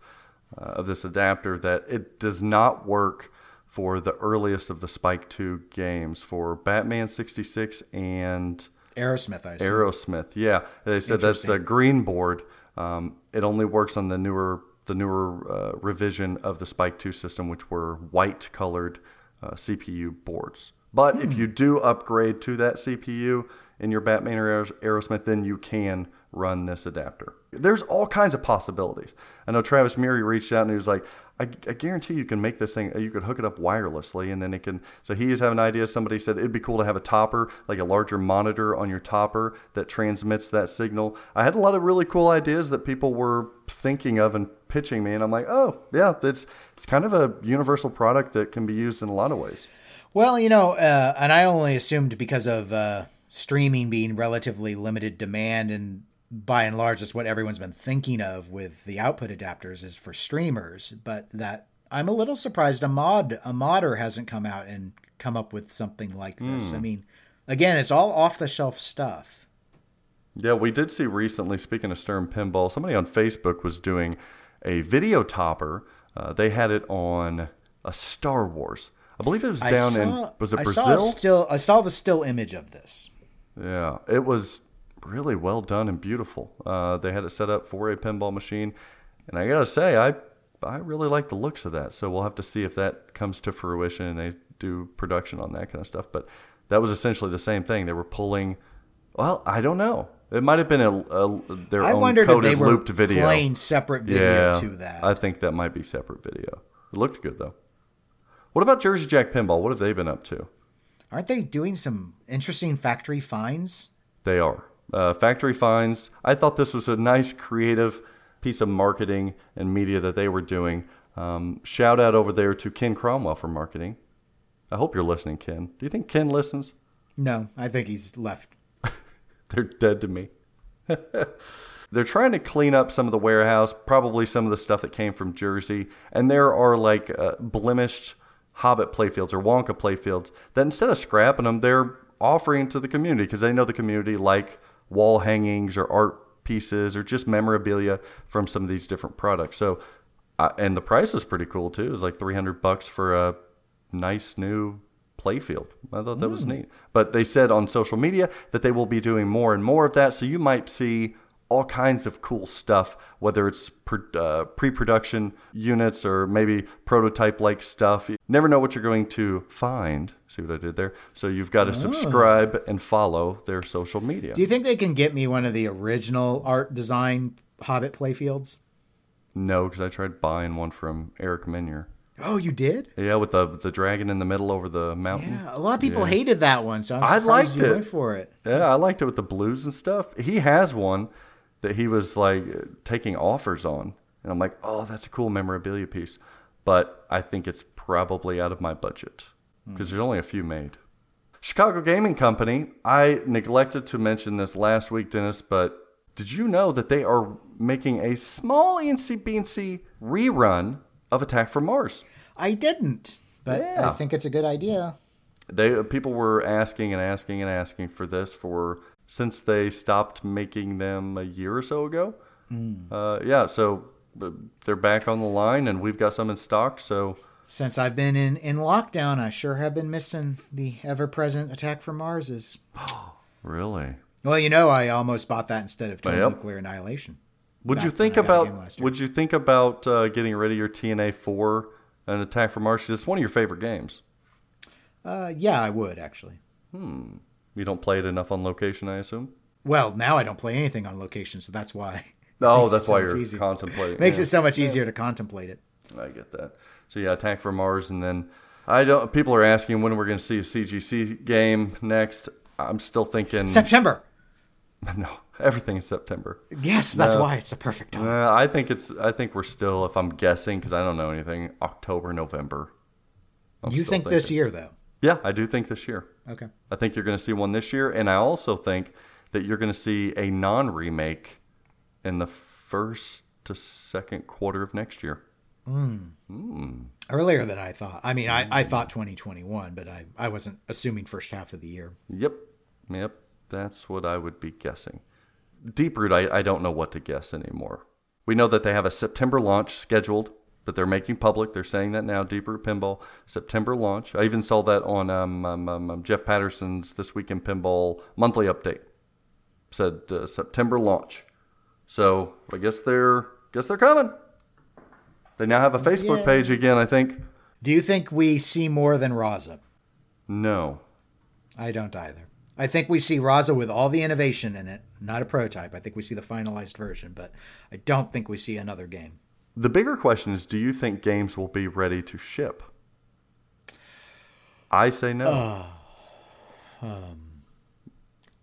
uh, of this adapter that it does not work for the earliest of the Spike 2 games for Batman 66 and Aerosmith, I assume. Aerosmith. Yeah, they said that's a green board. Um, it only works on the newer the newer uh, revision of the Spike 2 system, which were white colored uh, CPU boards. But if you do upgrade to that CPU in your Batman or Aeros- Aerosmith, then you can run this adapter. There's all kinds of possibilities. I know Travis Murray reached out and he was like, I, I guarantee you can make this thing, you could hook it up wirelessly and then it can. So he is having an idea. Somebody said it'd be cool to have a topper, like a larger monitor on your topper that transmits that signal. I had a lot of really cool ideas that people were thinking of and pitching me. And I'm like, oh, yeah, it's, it's kind of a universal product that can be used in a lot of ways. Well, you know, uh, and I only assumed because of uh, streaming being relatively limited demand, and by and large, that's what everyone's been thinking of with the output adapters is for streamers. But that I'm a little surprised a mod a modder hasn't come out and come up with something like this. I mean, again, it's all off the shelf stuff. Yeah, we did see recently, speaking of Stern Pinball, somebody on Facebook was doing a video topper. Uh, they had it on a Star Wars. I believe it was down saw- in, was it I saw Brazil? still I saw the still image of this. Yeah, it was really well done and beautiful. Uh, they had it set up for a pinball machine, and I gotta say, I I really like the looks of that. So we'll have to see if that comes to fruition and they do production on that kind of stuff. But that was essentially the same thing. They were pulling. Well, I don't know. It might have been a, a their I own wondered if coded they were looped video. playing separate video yeah, to that. I think that might be separate video. It looked good though. What about Jersey Jack Pinball? What have they been up to? Aren't they doing some interesting factory finds? They are. Uh, factory finds. I thought this was a nice, creative piece of marketing and media that they were doing. Um, shout out over there to Ken Cromwell for marketing. I hope you're listening, Ken. Do you think Ken listens? No, I think he's left. They're dead to me. They're trying to clean up some of the warehouse, probably some of the stuff that came from Jersey. And there are like uh, blemished Hobbit playfields or Wonka playfields that instead of scrapping them, they're offering to the community because they know the community like wall hangings or art pieces or just memorabilia from some of these different products. So, uh, and the price is pretty cool too. It's like 300 bucks for a nice new playfield. I thought that was neat. But they said on social media that they will be doing more and more of that. So you might see all kinds of cool stuff, whether it's pre- uh, production units or maybe prototype like stuff. You never know what you're going to find. See what I did there? So you've got to subscribe and follow their social media. Do you think they can get me one of the original art design Hobbit playfields? no, because I tried buying one from Eric Minier. Oh, you did? Yeah, with the the dragon in the middle over the mountain. Yeah, a lot of people hated that one, so I'm I liked you it. went for it. Yeah, I liked it with the blues and stuff. He has one that he was like taking offers on, and I'm like, oh, that's a cool memorabilia piece. But I think it's probably out of my budget because there's only a few made. Chicago Gaming Company. I neglected to mention this last week, Dennis, but did you know that they are making a small ENC BNC rerun of Attack from Mars? I didn't, but Yeah. I think it's a good idea. they people were asking and asking and asking for this for since they stopped making them a year or so ago. Uh, yeah, so uh, they're back on the line, and we've got some in stock. So Since I've been in, in lockdown, I sure have been missing the ever present Attack from Marses. really, Well, you know, I almost bought that instead of Total Yep. Nuclear Annihilation. Would you think I got a game about would you think about uh, getting rid of your TNA four and Attack from Mars? It's one of your favorite games. Uh, yeah, I would actually. Hmm. You don't play it enough on location, I assume. Well, now I don't play anything on location, so that's why. Oh, that's so why you're easier. contemplating. Makes yeah. it so much easier to contemplate it. I get that. So yeah, Attack from Mars, and then I don't. People are asking when we're going to see a CGC game next. I'm still thinking September. no, everything is September. Yes, that's No. why it's the perfect time. Uh, I think it's. I think we're still, if I'm guessing, because I don't know anything, October, November. I'm you think this year, though? Yeah, I do think this year. Okay. I think you're going to see one this year, and I also think that you're going to see a non-remake in the first to second quarter of next year. Earlier than I thought. I mean, I, I thought 2021, but I, I wasn't assuming first half of the year. Yep. Yep. That's what I would be guessing. Deeproot, I, I don't know what to guess anymore. We know that they have a September launch scheduled, but they're making public. They're saying that now. Deeproot Pinball, September launch. I even saw that on um, um, um, um, Jeff Patterson's This Week in Pinball monthly update. Said uh, September launch. So I guess they're guess they're coming. They now have a Facebook Yeah. page again. I think. Do you think we see more than Raza? No. I don't either. I think we see Raza with all the innovation in it, not a prototype. I think we see the finalized version, but I don't think we see another game. The bigger question is do you think games will be ready to ship? I say no. Um,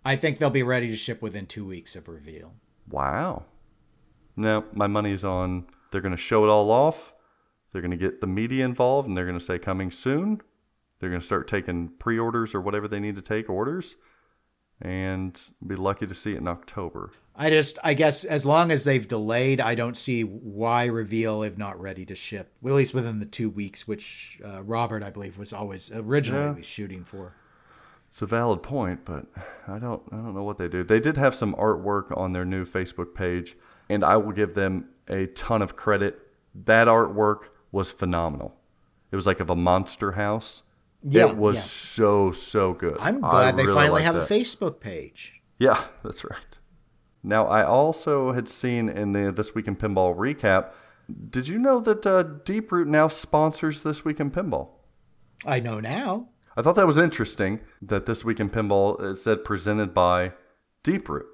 I think they'll be ready to ship within two weeks of reveal. wow. No, my money's on they're going to show it all off. They're going to get the media involved and they're going to say coming soon. They're going to start taking pre orders or whatever they need to take orders and be lucky to see it in October. I just, I guess, as long as they've delayed, I don't see why reveal if not ready to ship. Well, at least within the two weeks, which uh, Robert, I believe, was always originally shooting for. It's a valid point, but I don't I don't know what they do. They did have some artwork on their new Facebook page, and I will give them a ton of credit. That artwork was phenomenal. It was like of a monster house. Yeah, it was yeah. so so good. I'm I glad they really finally have that. a Facebook page. Yeah, that's right. Now I also had seen in the This Week in Pinball recap. Did you know that uh, Deeproot now sponsors This Week in Pinball? I know now. I thought that was interesting that this week in pinball it said presented by Deeproot.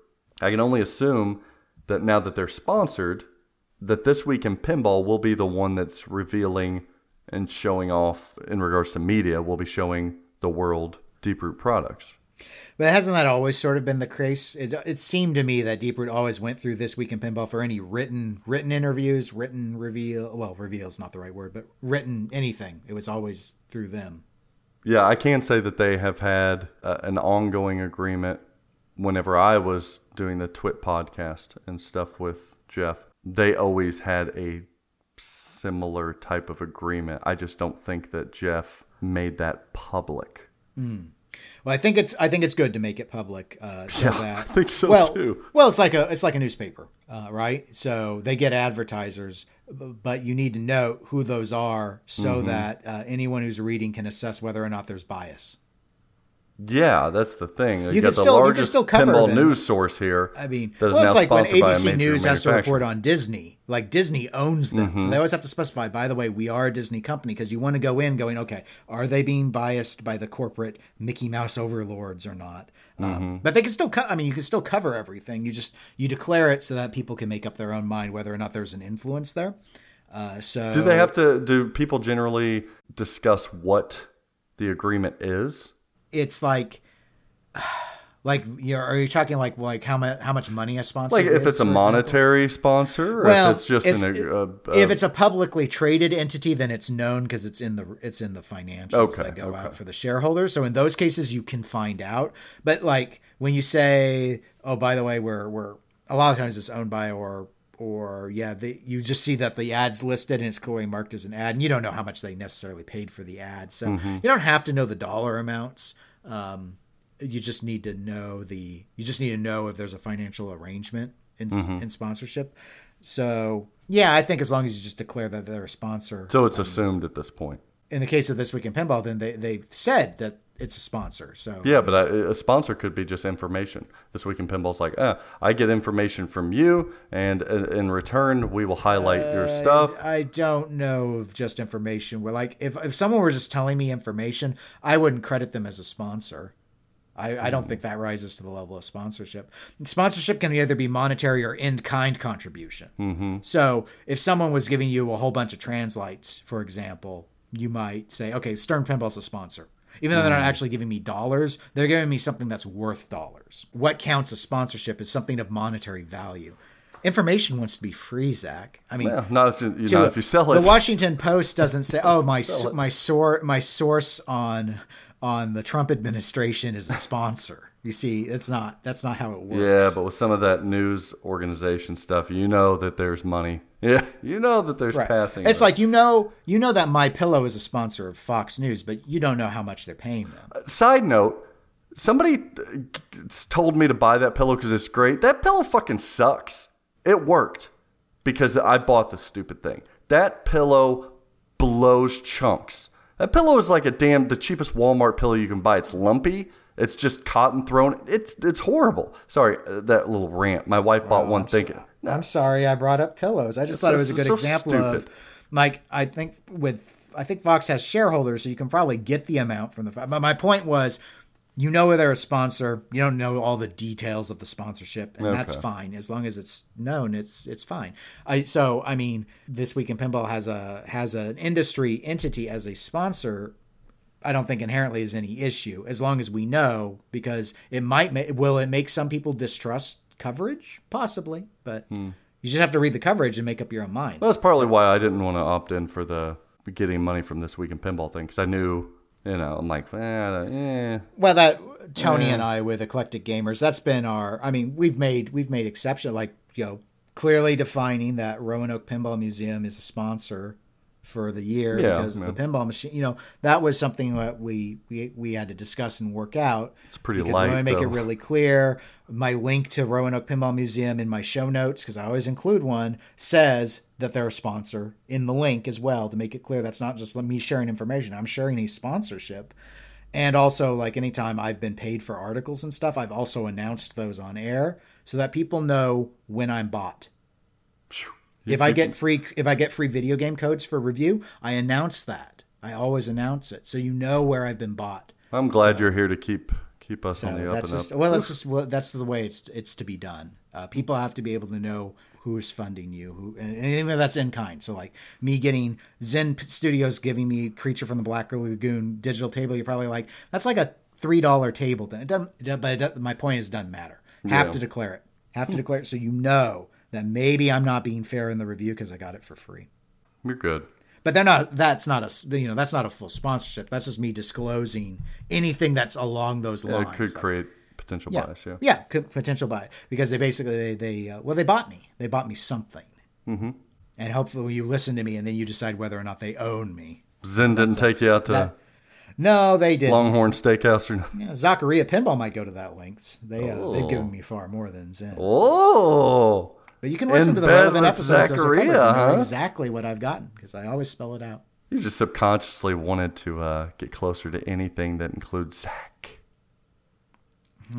I can only assume that now that they're sponsored, that this week in pinball will be the one that's revealing and showing off in regards to media. Will be showing the world Deeproot products. But hasn't that always sort of been the case? It, it seemed to me that Deeproot always went through this week in pinball for any written written interviews, written reveal. Well, reveal is not the right word, but written anything. It was always through them. Yeah, I can say that they have had uh, an ongoing agreement. Whenever I was doing the TWIP podcast and stuff with Jeff, they always had a similar type of agreement. I just don't think that Jeff made that public. Well, I think it's I think it's good to make it public. Uh, so Yeah, that, I think so, well, too. Well, it's like a it's like a newspaper, uh, right? So they get advertisers, but you need to know who those are so Mm-hmm. that uh, anyone who's reading can assess whether or not there's bias. Yeah, that's the thing. You, You got can the still- you can largest still cover pinball them. news source here. I mean, well, it's like when sponsored by a ABC News has to report on Disney. Like Disney owns them, Mm-hmm. so they always have to specify. By the way, we are a Disney company because you want to go in going, okay, are they being biased by the corporate Mickey Mouse overlords or not? Mm-hmm. Um, but they can still, co- I mean, you can still cover everything. You just you declare it so that people can make up their own mind whether or not there's an influence there. Uh, so Do they have to? Do people generally discuss what the agreement is? It's like. Like, you are you talking like like how much how much money a sponsor? Like if it's a for example? monetary sponsor, or well, if it's just an, it's- uh, uh, if it's a publicly traded entity, then it's known because it's in the it's in the financials Okay, that go okay. out for the shareholders. So in those cases, you can find out. But like when you say, "Oh, by the way, we're we're," a lot of times it's owned by or or yeah, the, you just see that the ad's listed and it's clearly marked as an ad, and you don't know how much they necessarily paid for the ad. So Mm-hmm. you don't have to know the dollar amounts. Um, you just need to know the you just need to know if there's a financial arrangement in Mm-hmm. in sponsorship. So yeah, I think as long as you just declare that they're a sponsor. so it's assumed at this point. in the case of this week in pinball, then they they've said that it's a sponsor. So Yeah, but I, a sponsor could be just information. This week in pinball's like, uh, I get information from you, and in, in return, we will highlight your stuff. I don't know of just information. Where like if if someone were just telling me information, I wouldn't credit them as a sponsor. I, I don't think that rises to the level of sponsorship. Sponsorship can either be monetary or in kind contribution. Mm-hmm. So if someone was giving you a whole bunch of translights, for example, you might say, okay, Stern Pinball's a sponsor. Even though they're not mm. actually giving me dollars, they're giving me something that's worth dollars. What counts as sponsorship is something of monetary value. Information wants to be free, Zach. I mean, not if you, to- know if you sell it. The Washington Post doesn't say, "Oh, my my sor- my source on on the Trump administration is a sponsor." You see, it's not. That's not how it works. yeah, but with some of that news organization stuff, you know that there's money. Yeah, you know that there's Right. passing. It's like you know, you know that My Pillow is a sponsor of Fox News, but you don't know how much they're paying them. Side note, somebody uh, told me to buy that pillow because it's great. That pillow fucking sucks. It worked because I bought the stupid thing. That pillow blows chunks. That pillow is like a damn the cheapest Walmart pillow you can buy. It's lumpy. It's just cotton thrown. It's it's horrible. Sorry, uh, that little rant. My wife bought one thinking. No, I'm sorry I brought up pillows. I just thought it was a good so example of stupid. like I think with I think Fox has shareholders, so you can probably get the amount from the. But my point was, you know they're a sponsor. You don't know all the details of the sponsorship, and that's fine as long as it's known. It's it's fine. I so I mean, this week in pinball has a has an industry entity as a sponsor. I don't think inherently is any issue as long as we know because it might ma- will it make some people distrust coverage possibly, but Hmm. you just have to read the coverage and make up your own mind. Well, that's partly why I didn't want to opt in for the getting money from this week in pinball thing because I knew, you know, I'm like, eh, eh. Well, that Tony and I with eclectic gamers, that's been our. I mean, we've made we've made exception, like you know, clearly defining that Roanoke Pinball Museum is a sponsor for the year Yeah, because of the pinball machine. You know, that was something that we we we had to discuss and work out. It's pretty because light, we want to make it really clear. My link to Roanoke Pinball Museum in my show notes, because I always include one, says that they're a sponsor in the link as well to make it clear that's not just me sharing information. I'm sharing a sponsorship. And also, like anytime I've been paid for articles and stuff, I've also announced those on air so that people know when I'm bought. If I get free, if I get free video game codes for review, I announce that. I always announce it, so you know where I've been bought. I'm glad you're here to keep keep us on the up that's and just up. well, that's just well, that's the way it's it's to be done. Uh, people have to be able to know who is funding you, who and even if that's in kind. So like me getting Zen Studios giving me Creature from the Black Lagoon digital table, you're probably like that's like a three dollar table. Then it doesn't, but it doesn't, my point is, it doesn't matter. Have Yeah. to declare it. Have to declare it so you know that maybe I'm not being fair in the review because I got it for free. You're good. But they're not. That's not a you know that's not a full sponsorship. That's just me disclosing anything that's along those lines. it could create potential yeah. bias. Yeah. yeah, could potential buy because they basically they, they uh, well they bought me. They bought me something, mm-hmm. and hopefully you listen to me and then you decide whether or not they own me. Zen didn't take you out to that- No, they didn't. Longhorn Steakhouse or nothing. Yeah, Zacharia Pinball might go to that links. They uh, they've Oh. given me far more than Zen. Oh, But you can listen to the relevant episodes. Know huh? Exactly what I've gotten because I always spell it out. you just subconsciously wanted to uh, get closer to anything that includes Zach.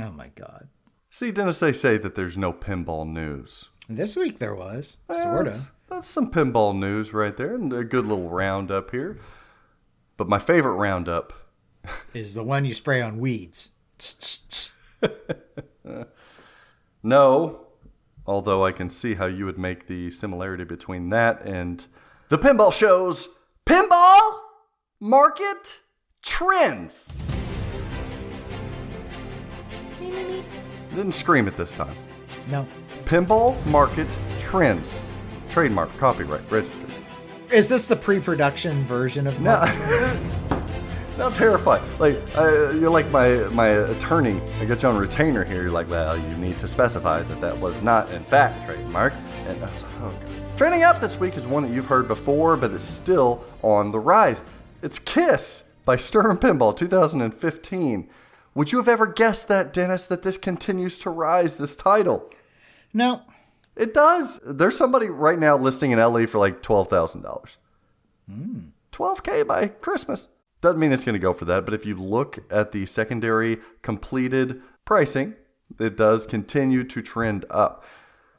Oh my god. See, Dennis, they say that there's no pinball news. This week there was Well, sort That's, of. that's some pinball news right there, and a good little roundup here. But my favorite roundup, Is the one you spray on weeds. no, although I can see how you would make the similarity between that and the pinball show's pinball market trends. Didn't scream it this time. No. Pinball market trends. Trademark, copyright, registered. Is this the pre-production version of Now, Mark? now I'm terrified. Like uh, you're like my my attorney. I got you on retainer here. You're like, well, you need to specify that that was not in fact trademark. And I was like, oh god. Trending up this week is one that you've heard before, but it's still on the rise. It's Kiss by Stern Pinball 2015. Would you have ever guessed that, Dennis, that this continues to rise, this title? No. It does. There's somebody right now listing in LE for like twelve thousand dollars. Twelve k by Christmas. Doesn't mean it's going to go for that, but if you look at the secondary completed pricing, it does continue to trend up.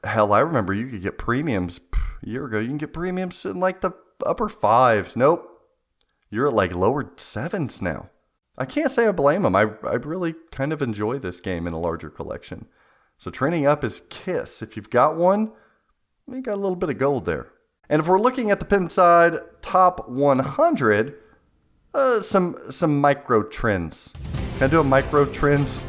Hell, I remember you could get premiums a year ago. You can get premiums in like the upper fives. Nope, you're at like lower sevens now. I can't say I blame them. I I really kind of enjoy this game in a larger collection. So trending up is Kiss. If you've got one, you got a little bit of gold there. And if we're looking at the Pinside top 100, uh, some some micro trends. Can I do a micro trends,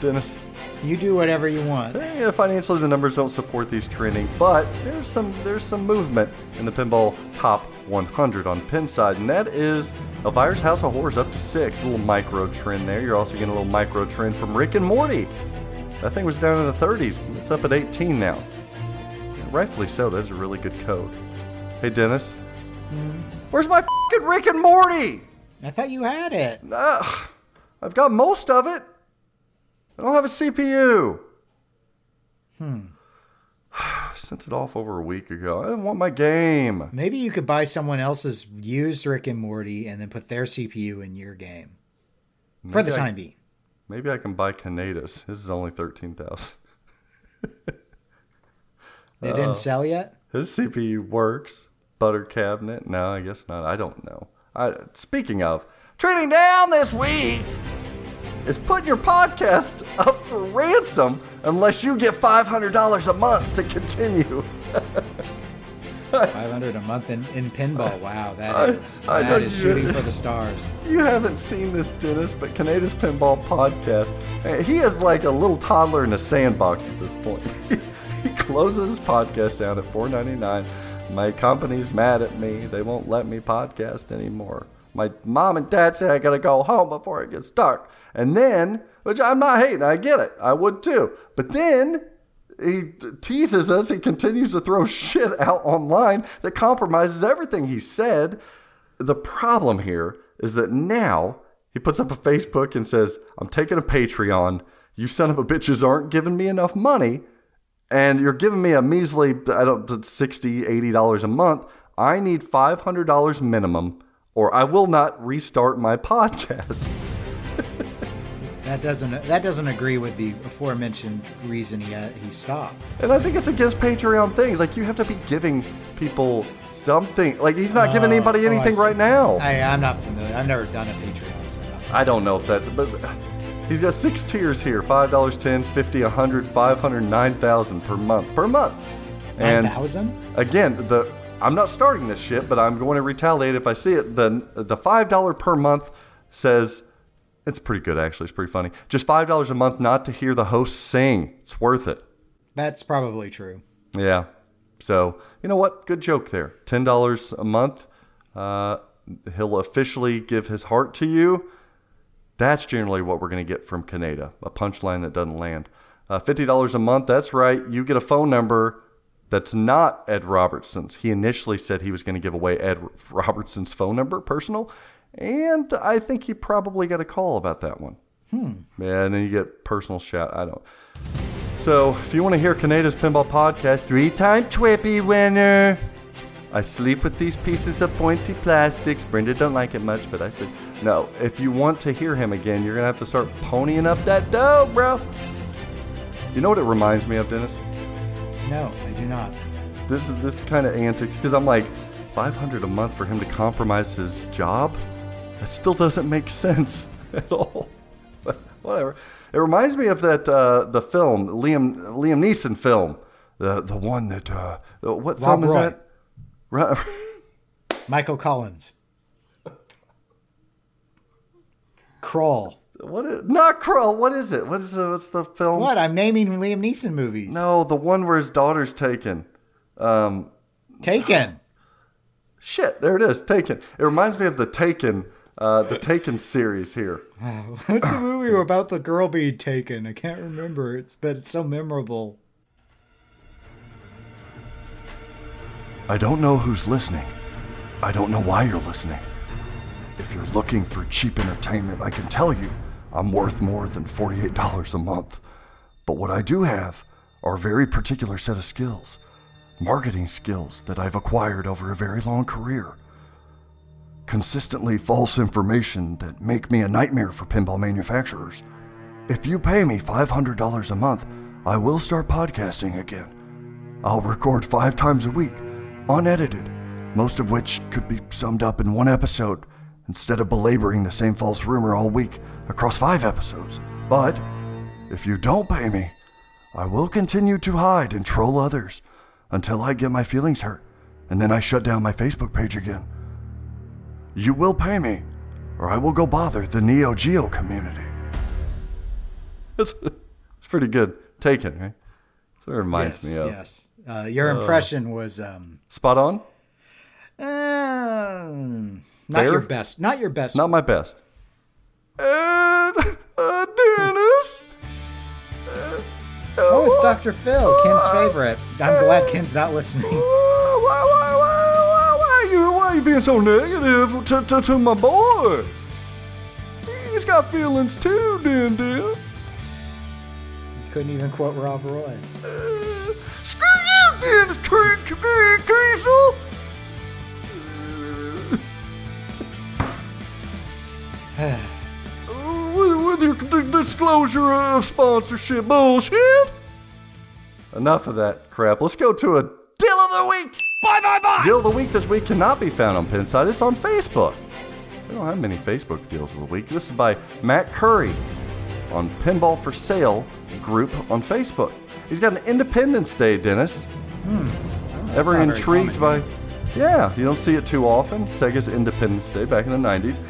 Dennis? You do whatever you want. Eh, financially, the numbers don't support these trending, but there's some there's some movement in the pinball top 100 on Pinside, and that is Elvira's House of Horrors up to six. A little micro trend there. You're also getting a little micro trend from Rick and Morty. That thing was down in the 30s. It's up at 18 now. And rightfully so. That's a really good code. Hey, Dennis. Where's my fucking Rick and Morty? I thought you had it. Ugh, I've got most of it. I don't have a CPU. Hmm. Sent it off over a week ago. I didn't want my game. Maybe you could buy someone else's used Rick and Morty and then put their CPU in your game. For the I- time being. Maybe I can buy Canada's. His is only 13000 They didn't sell yet? His CPU works. Butter cabinet? No, I guess not. I don't know. I, speaking of, trading down this week is putting your podcast up for ransom unless you get $500 a month to continue. 500 a month in, in pinball. Wow, I- that is I that is shooting for the stars. You haven't seen this, Dennis, but Canada's Pinball Podcast, he is like a little toddler in a sandbox at this point. he closes his podcast down at $4.99. My company's mad at me. They won't let me podcast anymore. My mom and dad say I gotta go home before it gets dark. And then, which I'm not hating, I get it. I would too. But then he teases us. He continues to throw shit out online that compromises everything he said. The problem here is that now he puts up a Facebook and says, I'm taking a Patreon. You son of a bitches aren't giving me enough money. And you're giving me a measly, I don't, 60 $80 a month. I need $500 minimum, or I will not restart my podcast. That doesn't that doesn't agree with the aforementioned reason he uh, he stopped. And I think it's against Patreon things. Like, you have to be giving people something. Like, he's not giving anybody Oh, anything see. right now. I, I'm not familiar. I've never done a Patreon. So I don't know if that's, but he's got six tiers here: five dollars, ten, fifty, a hundred, five hundred, nine thousand per month. Per month. And 9,000? again, the I'm not starting this shit, but I'm going to retaliate if I see it. The the five dollar per month says it's pretty good actually. It's pretty funny. Just five dollars a month not to hear the host sing. It's worth it. That's probably true. Yeah. So you know what? Good joke there. Ten dollars a month. Uh, he'll officially give his heart to you. That's generally what we're going to get from Canada. A punchline that doesn't land. Uh, Fifty dollars a month. That's right. You get a phone number that's not Ed Robertson's. He initially said he was going to give away Ed Robertson's phone number, personal, and I think he probably got a call about that one. Hmm. Yeah, and then you get personal shout. I don't. So, if you want to hear Canada's Pinball Podcast, three time Twippy winner, I sleep with these pieces of pointy plastics. Brenda don't like it much, but I said, no, if you want to hear him again, you're going to have to start ponying up that dough, bro. You know what it reminds me of, Dennis? No, I do not. This is this kind of antics because I'm like, 500 a month for him to compromise his job? That still doesn't make sense at all. But whatever. It reminds me of that uh, the film Liam Liam Neeson film, the the one that uh, what Rob film is Roy. that? Michael Collins. Crawl. What is not Krull? What is it? What is it? What's the film? What? I'm naming Liam Neeson movies. No, the one where his daughter's taken. Um, Taken. shit, there it is. Taken. It reminds me of the Taken, uh, the Taken series here. What's the movie about the girl being taken? I can't remember. It's but it's so memorable. I don't know who's listening. I don't know why you're listening. If you're looking for cheap entertainment, I can tell you I'm worth more than $48 a month. But what I do have are a very particular set of skills, marketing skills that I've acquired over a very long career. Consistently false information that make me a nightmare for pinball manufacturers. If you pay me $500 a month, I will start podcasting again. I'll record five times a week, unedited, most of which could be summed up in one episode instead of belaboring the same false rumor all week across five episodes. But if you don't pay me, I will continue to hide and troll others until I get my feelings hurt, and then I shut down my Facebook page again. You will pay me, or I will go bother the Neo Geo community. It's, it's pretty good. Taken, right? So it reminds yes, me of. yes. Uh, your impression was um, Spot on? um, not Fair? your best. Not your best. Not my best. And uh, Dennis. oh, it's Dr. Phil, Ken's favorite. I'm glad Ken's not listening. Why, why, why, why, why, you, why are you being so negative to, to, to my boy? He's got feelings too, Den Den. Couldn't even quote Rob Roy. Uh, screw you, Dennis Cre- Cre- Crecil. Uh, with, with your disclosure of sponsorship bullshit. Enough of that crap. Let's go to a deal of the week. Bye, bye, bye. Deal of the week this week cannot be found on Pinside. It's on Facebook. We don't have many Facebook deals of the week. This is by Matt Curry on Pinball for Sale group on Facebook. He's got an Independence Day, Dennis. Ever not very intrigued by? Yeah, you don't see it too often. Sega's Independence Day back in the 90s.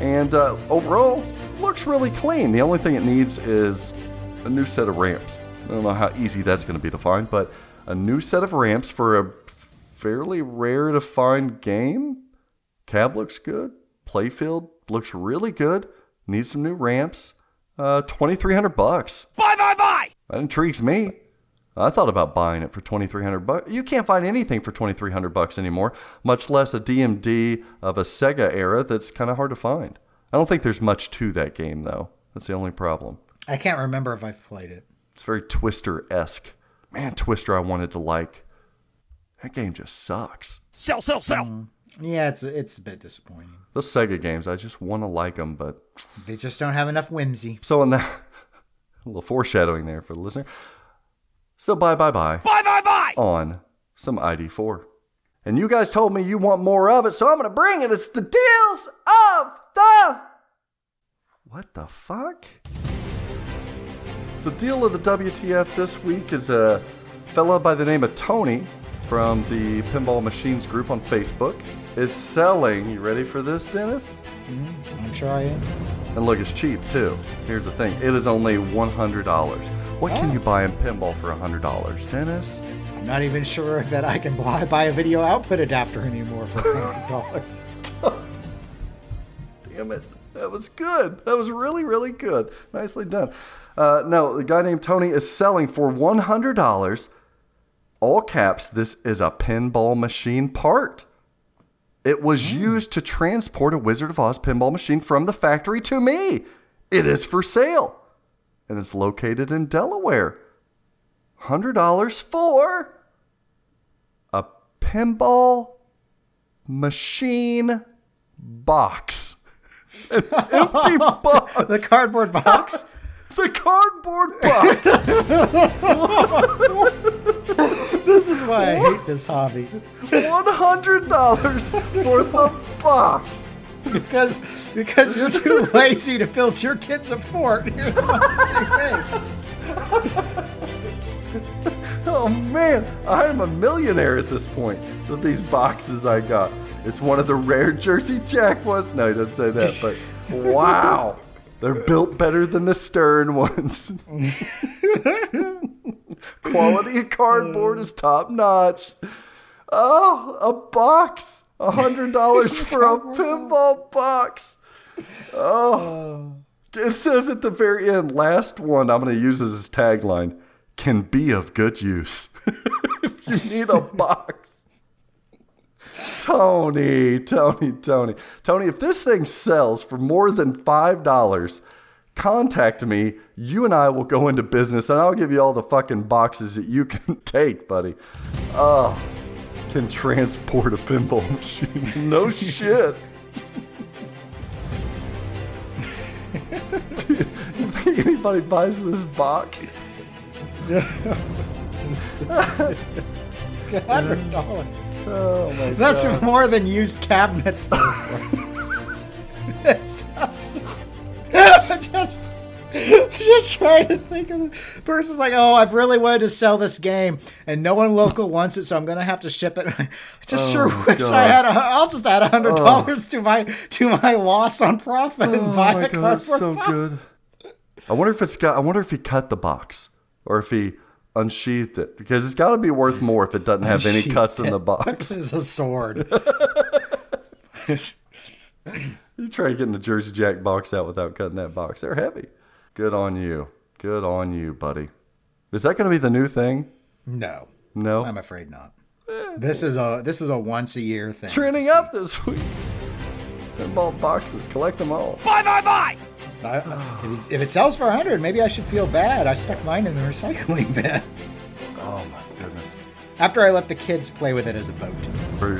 And uh, overall, looks really clean. The only thing it needs is a new set of ramps. I don't know how easy that's going to be to find, but a new set of ramps for a fairly rare to find game. Cab looks good. Playfield looks really good. Needs some new ramps. Uh, 2300 bucks. Bye bye bye! That intrigues me. I thought about buying it for 2300 bucks. You can't find anything for 2300 bucks anymore, much less a DMD of a Sega era that's kind of hard to find. I don't think there's much to that game though. That's the only problem. I can't remember if I've played it. It's very Twister-esque. Man, Twister I wanted to like. That game just sucks. Sell, sell, sell! Mm. Yeah, it's it's a bit disappointing. Those Sega games, I just want to like them, but They just don't have enough whimsy. so in that a little foreshadowing there for the listener. So bye bye bye. Bye bye bye! on some ID4. And you guys told me you want more of it, so I'm going to bring it. It's the deals of the. What the fuck? So, deal of the WTF this week is a fella by the name of Tony from the Pinball Machines group on Facebook is selling. You ready for this, Dennis? Mm-hmm. I'm sure I am. And look, it's cheap too. Here's the thing it is only $100. What can you buy in pinball for $100, Dennis? I'm not even sure that I can buy, buy a video output adapter anymore for hundred dollars. Damn it. That was good. That was really, really good. Nicely done. Uh, no, the guy named Tony is selling for $100. All caps, this is a pinball machine part. It was used to transport a Wizard of Oz pinball machine from the factory to me. It is for sale. And it's located in Delaware. $100 for a pinball machine box. An empty box. The cardboard box. The cardboard box. this is why I hate this hobby One hundred dollars for the box. because because you're too lazy to build your kids a fort. Here's my free thing. Oh man, I am a millionaire at this point with these boxes I got. It's one of the rare Jersey Jack ones. No, he doesn't say that, but wow. They're built better than the Stern ones. Quality of cardboard is top notch. Oh, a box. A hundred dollars for a pinball box. Oh. Uh. It says at the very end, last one I'm going to use as his tagline can be of good use. if you need a box. Tony, Tony, Tony. Tony, if this thing sells for more than $5, contact me. You and I will go into business and I'll give you all the fucking boxes that you can take, buddy. Oh, can transport a pinball machine. No shit. Dude, you think anybody buys this box? Hundred dollars. Oh my That's god. more than used cabinets. That sounds- I'm just, I'm just trying to think of the person's like, oh, I've really wanted to sell this game, and no one local wants it, so I'm gonna have to ship it. I just sure Oh, wish God. I had. A, I'll just add a hundred oh. dollars to my to my loss on profit and Oh buy my a god, it's cardboard so box. good. I wonder if it's got. I wonder if he cut the box or if he unsheathed it because it's got to be worth more if it doesn't have any cuts in the box. This is a sword. You try getting the Jersey Jack box out without cutting that box. They're heavy. Good on you. Good on you, buddy. Is that going to be the new thing? No, No. I'm afraid not. This is a this is a once a year thing. Trending up this week. Pinball boxes. Collect them all. Bye bye bye! I, if, it, if it sells for 100, maybe I should feel bad. I stuck mine in the recycling bin Oh my goodness. after I let the kids play with it as a boat.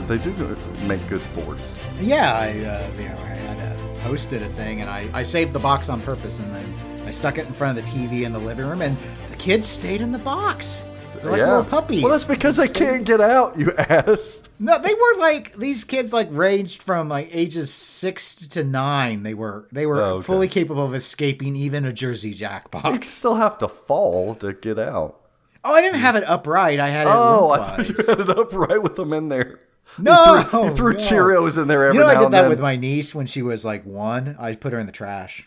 They do make good forts. Yeah, I, uh, you know, I had uh, hosted a thing, and I, I saved the box on purpose, and then I stuck it in front of the TV in the living room, and the kids stayed in the box. They're like little puppies. Well, that's because they can't get out, you ass. No, they were like these kids like ranged from like ages six to nine. They were they were Oh, okay. fully capable of escaping even a Jersey Jack You'd still have to fall to get out. Oh, I didn't have it upright. I had it Oh, I thought you had it up right with them in there. No, you threw, you threw no. Cheerios in there every time. You know, I did that with my niece when she was like one. I put her in the trash.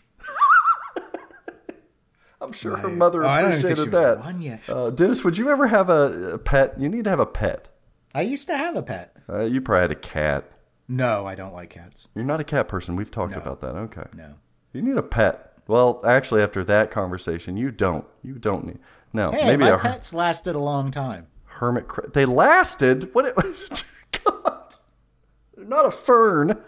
I'm sure her mother Oh, I don't even think appreciated she was that. one yet. Uh, Dennis, would you ever have a, a pet? You need to have a pet. I used to have a pet. Uh, you probably had a cat. No, I don't like cats. You're not a cat person. We've talked No. about that. Okay. No. You need a pet. Well, actually, after that conversation, you don't. You don't need. No, Hey, maybe my a her- pets lasted a long time. hermit. Cra- they lasted. What? It, God, they're not a fern.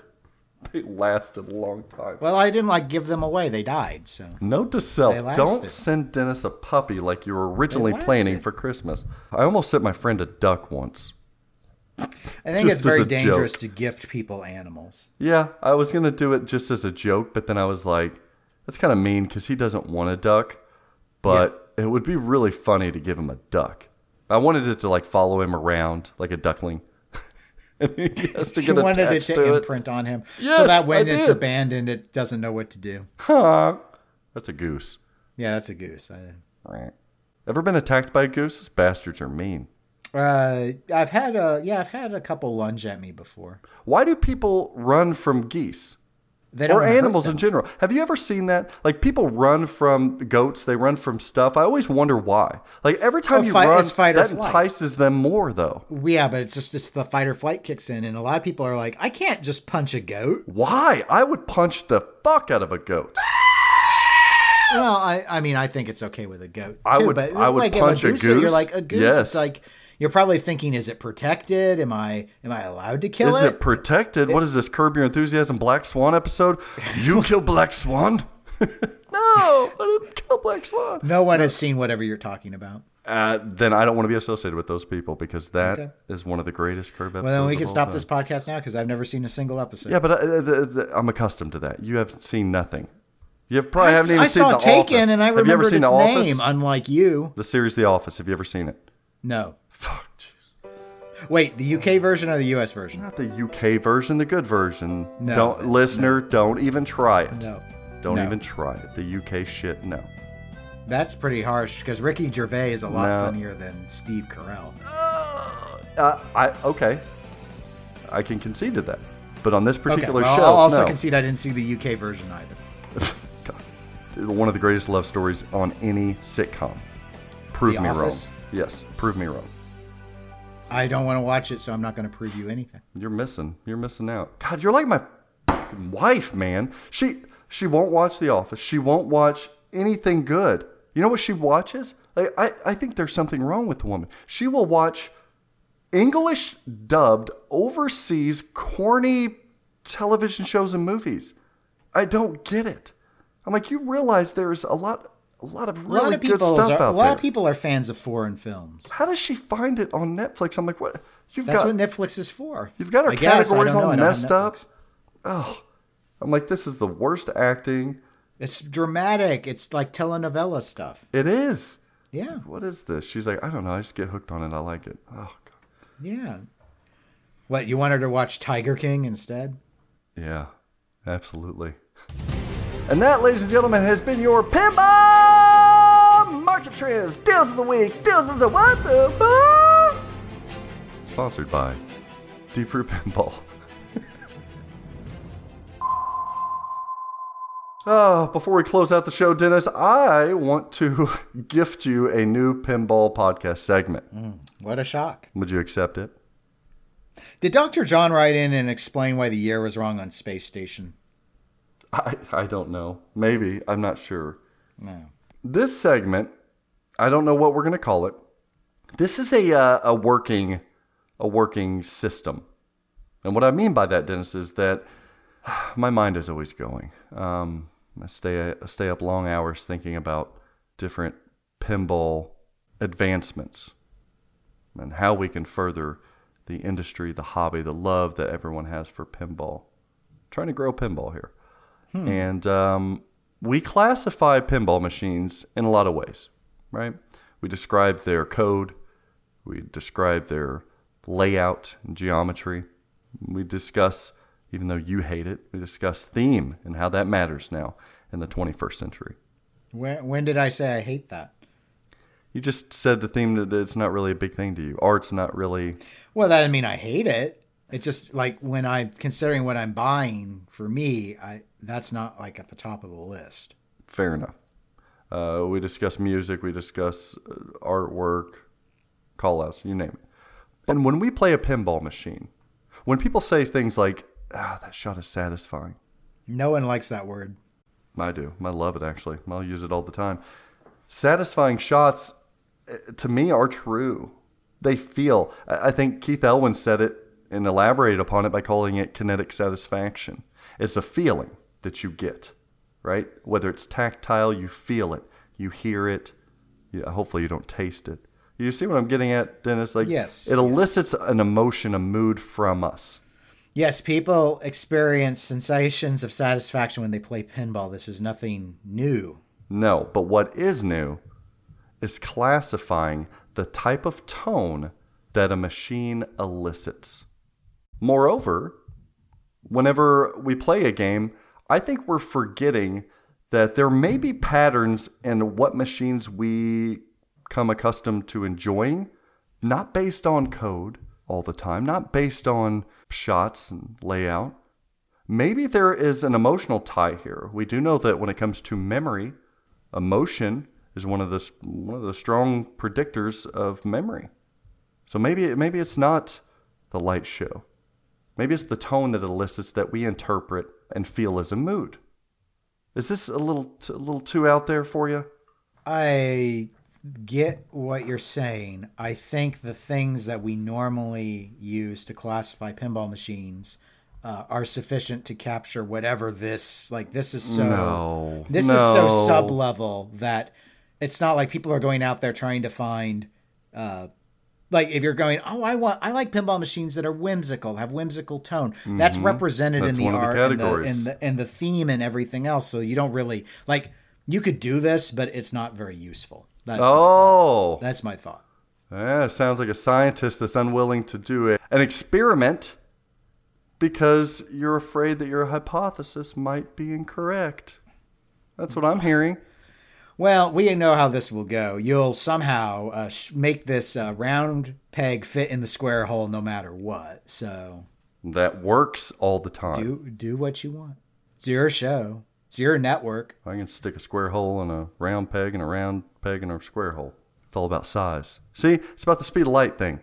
They lasted a long time. Well, I didn't like give them away. They died. So Note to self: Don't send Dennis a puppy like you were originally planning for Christmas. I almost sent my friend a duck once. I think it's very dangerous joke. to gift people animals. Yeah, I was gonna do it just as a joke, but then I was like, that's kind of mean because he doesn't want a duck. But it would be really funny to give him a duck. I wanted it to like follow him around like a duckling. And he has to get wanted it to, to, it. imprint on him, so that when it's abandoned, it doesn't know what to do. Huh. That's a goose. Yeah, that's a goose. I, Right. Ever been attacked by a goose? Those bastards are mean. Uh, I've had a yeah, I've had a couple lunge at me before. Why do people run from geese? Or animals in general. Have you ever seen that? Like people run from goats, they run from stuff. I always wonder why. Like every time Oh, you fight- run, fight that flight. entices them more, though. Yeah, but it's just it's the fight or flight kicks in, and a lot of people are like, I can't just punch a goat. Why? I would punch the fuck out of a goat. Well, I I mean I think it's okay with a goat. I would- but I would like punch a a goose. You're like a goose. Yes. It's like you're probably thinking, is it protected? Am I am I allowed to kill Is it? it protected? what is this? Curb Your Enthusiasm Black Swan episode? You kill Black Swan? no, I didn't kill Black Swan. no one has seen whatever you're talking about. uh, then I don't want to be associated with those people because that is Okay. one of the greatest curb episodes. Well, then we can stop time. this podcast now because I've never seen a single episode. Yeah, but uh, uh, uh, I'm accustomed to that. You have seen nothing. You have probably haven't even I seen saw The Taken Office. and I have you ever remembered seen its Office? name, unlike you. The series The Office. Have you ever seen it? No. Fuck. Jeez. Wait, the UK version or the US version? Not the UK version, the good version. No. Don't, listener, don't even try it. No. Don't No. even try it. The UK shit, no. That's pretty harsh because Ricky Gervais is a lot No. funnier than Steve Carell. Uh, I okay. I can concede to that. But on this Okay, particular well, show, I'll also no. concede I didn't see the UK version either. God. One of the greatest love stories on any sitcom. Prove The me Office? wrong. Yes, prove me wrong. I don't want to watch it, so I'm not going to prove you anything. You're missing. You're missing out. God, you're like my wife, man. She she won't watch The Office. She won't watch anything good. You know what she watches? Like, I, I think there's something wrong with the woman. She will watch English dubbed overseas corny television shows and movies. I don't get it. I'm like, you realize there's a lot a lot of really lot of good people stuff are, out a lot there. of people are fans of foreign films. How does she find it on Netflix? I'm like, what? You've That's got what Netflix is for. You've got our I categories all I don't have messed up. Oh, I'm like, this is the worst acting. It's dramatic. It's like telenovela stuff. It is. Yeah, What is this? She's like, I don't know. I just get hooked on it. I like it. Oh, God. yeah. What you want her to watch Tiger King instead? Yeah, absolutely. And that, ladies and gentlemen, has been your Pinball Market Trends Deals of the Week. Deals of the what the fuck? Sponsored by Deeproot Pinball. Oh, before we close out the show, Dennis, I want to gift you a new pinball podcast segment. Mm, what a shock! Would you accept it? Did Dr. John write in and explain why the year was wrong on Space Station? I, I don't know. Maybe. I'm not sure. No. This segment, I don't know what we're going to call it. This is a, uh, a working a working system. And what I mean by that, Dennis, is that my mind is always going. Um, I stay I stay up long hours thinking about different pinball advancements and how we can further the industry, the hobby, the love that everyone has for pinball. I'm trying to grow pinball here, and um, we classify pinball machines in a lot of ways, right? We describe their code, we describe their layout and geometry. We discuss, even though you hate it, we discuss theme and how that matters now in the 21st century. When, when did I say I hate that? You just said the theme that it's not really a big thing to you. Art's not really. Well, that doesn't mean I hate it. It's just like when I'm considering what I'm buying for me, I that's not like at the top of the list. Fair enough. Uh, we discuss music, we discuss uh, artwork, call outs, you name it. And when we play a pinball machine, when people say things like, ah, that shot is satisfying, No one likes that word. I do. I love it actually. I'll use it all the time. Satisfying shots, eh, to me, are true. They feel. I I think Keith Elwin said it and elaborated upon it by calling it kinetic satisfaction. It's a feeling that you get, right? Whether it's tactile, you feel it, you hear it. Yeah, hopefully, you don't taste it. You see what I'm getting at, Dennis? Like, Yes, it elicits an emotion, a mood from us. Yes, people experience sensations of satisfaction when they play pinball. This is nothing new. No, but what is new is classifying the type of tone that a machine elicits. Moreover, whenever we play a game, I think we're forgetting that there may be patterns in what machines we come accustomed to enjoying, not based on code all the time, not based on shots and layout. Maybe there is an emotional tie here. We do know that when it comes to memory, emotion is one of the one of the strong predictors of memory. So maybe maybe it's not the light show. Maybe it's the tone that it elicits that we interpret and feel as a mood. Is this a little t- a little too out there for you? I get what you're saying. I think the things that we normally use to classify pinball machines uh, are sufficient to capture whatever this like. This is so. No. This is so No. sub level that it's not like people are going out there trying to find uh like if you're going oh i want i like pinball machines that are whimsical have whimsical tone that's represented Mm-hmm. That's in the of the art and the, and the and the theme and everything else so you don't really like you could do this but it's not very useful that's my. Oh, that's my thought yeah, sounds like a scientist that's unwilling to do a, an experiment because you're afraid that your hypothesis might be incorrect. That's what I'm hearing. Well, we know how this will go. You'll somehow uh, sh- make this uh, round peg fit in the square hole, no matter what. So That works all the time. do do what you want. It's your show. It's your network. I can stick a square hole in a round peg and a round peg in a square hole. It's all about size. See, it's about the speed of light thing.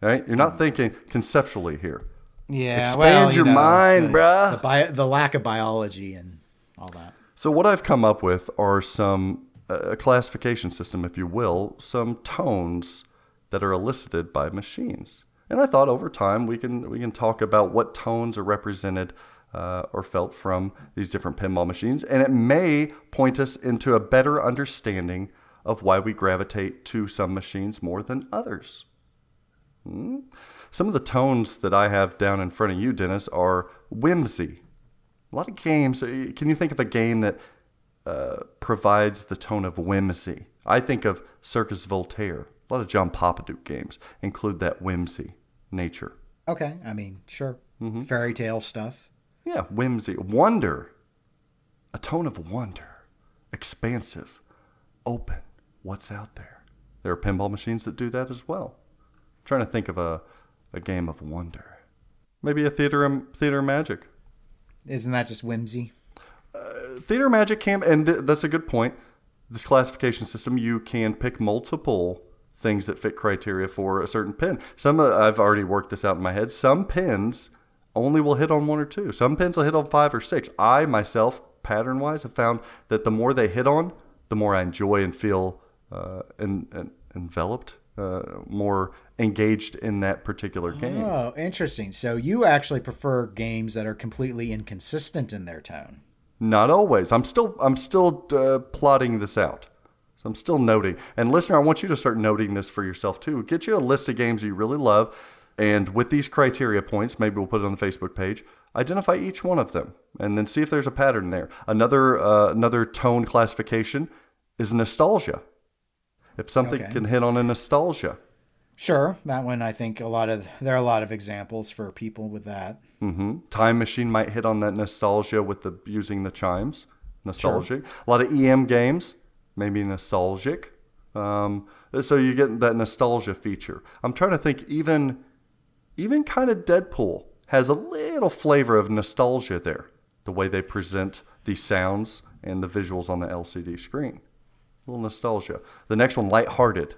Right? You're not thinking conceptually here. Yeah, Expand your mind, the, bruh. The, bio, the lack of biology and all that. So what I've come up with are some a classification system, if you will, some tones that are elicited by machines. And I thought over time we can we can talk about what tones are represented uh, or felt from these different pinball machines, and it may point us into a better understanding of why we gravitate to some machines more than others. Hmm? Some of the tones that I have down in front of you, Dennis, are whimsy. A lot of games. uh, Can you think of a game that uh, provides the tone of whimsy? I think of Circus Voltaire. A lot of John Popadiuk games include that whimsy nature. Okay, I mean, sure. Mm-hmm. Fairy tale stuff. Yeah, whimsy, wonder, a tone of wonder, expansive, open. What's out there? There are pinball machines that do that as well. trying to think of a, a game of wonder. Maybe a theater theater magic. Isn't that just whimsy? Theater magic can and th- that's a good point. This classification system you can pick multiple things that fit criteria for a certain pin some uh, i've already worked this out in my head. Some pins only will hit on one or two. Some pins will hit on five or six. I myself pattern wise have found that the more they hit on the more i enjoy and feel uh, en- enveloped uh, more engaged in that particular game. Oh, interesting. So you actually prefer games that are completely inconsistent in their tone. Not always. I'm still I'm still uh, plotting this out. So I'm still noting. And listener, I want you to start noting this for yourself too. Get you a list of games you really love, and with these criteria points, maybe we'll put it on the Facebook page. Identify each one of them, and then see if there's a pattern there. Another uh, another tone classification is nostalgia. If something Okay. can hit on a nostalgia, Sure, that one I think a lot of there are a lot of examples for people with that. hmm Time Machine might hit on that nostalgia with the using the chimes. Nostalgic. A lot of EM games, maybe nostalgic. Um, so you get that nostalgia feature. I'm trying to think. Even, even kind of Deadpool has a little flavor of nostalgia there. The way they present the sounds and the visuals on the LCD screen. A little nostalgia. The next one, lighthearted.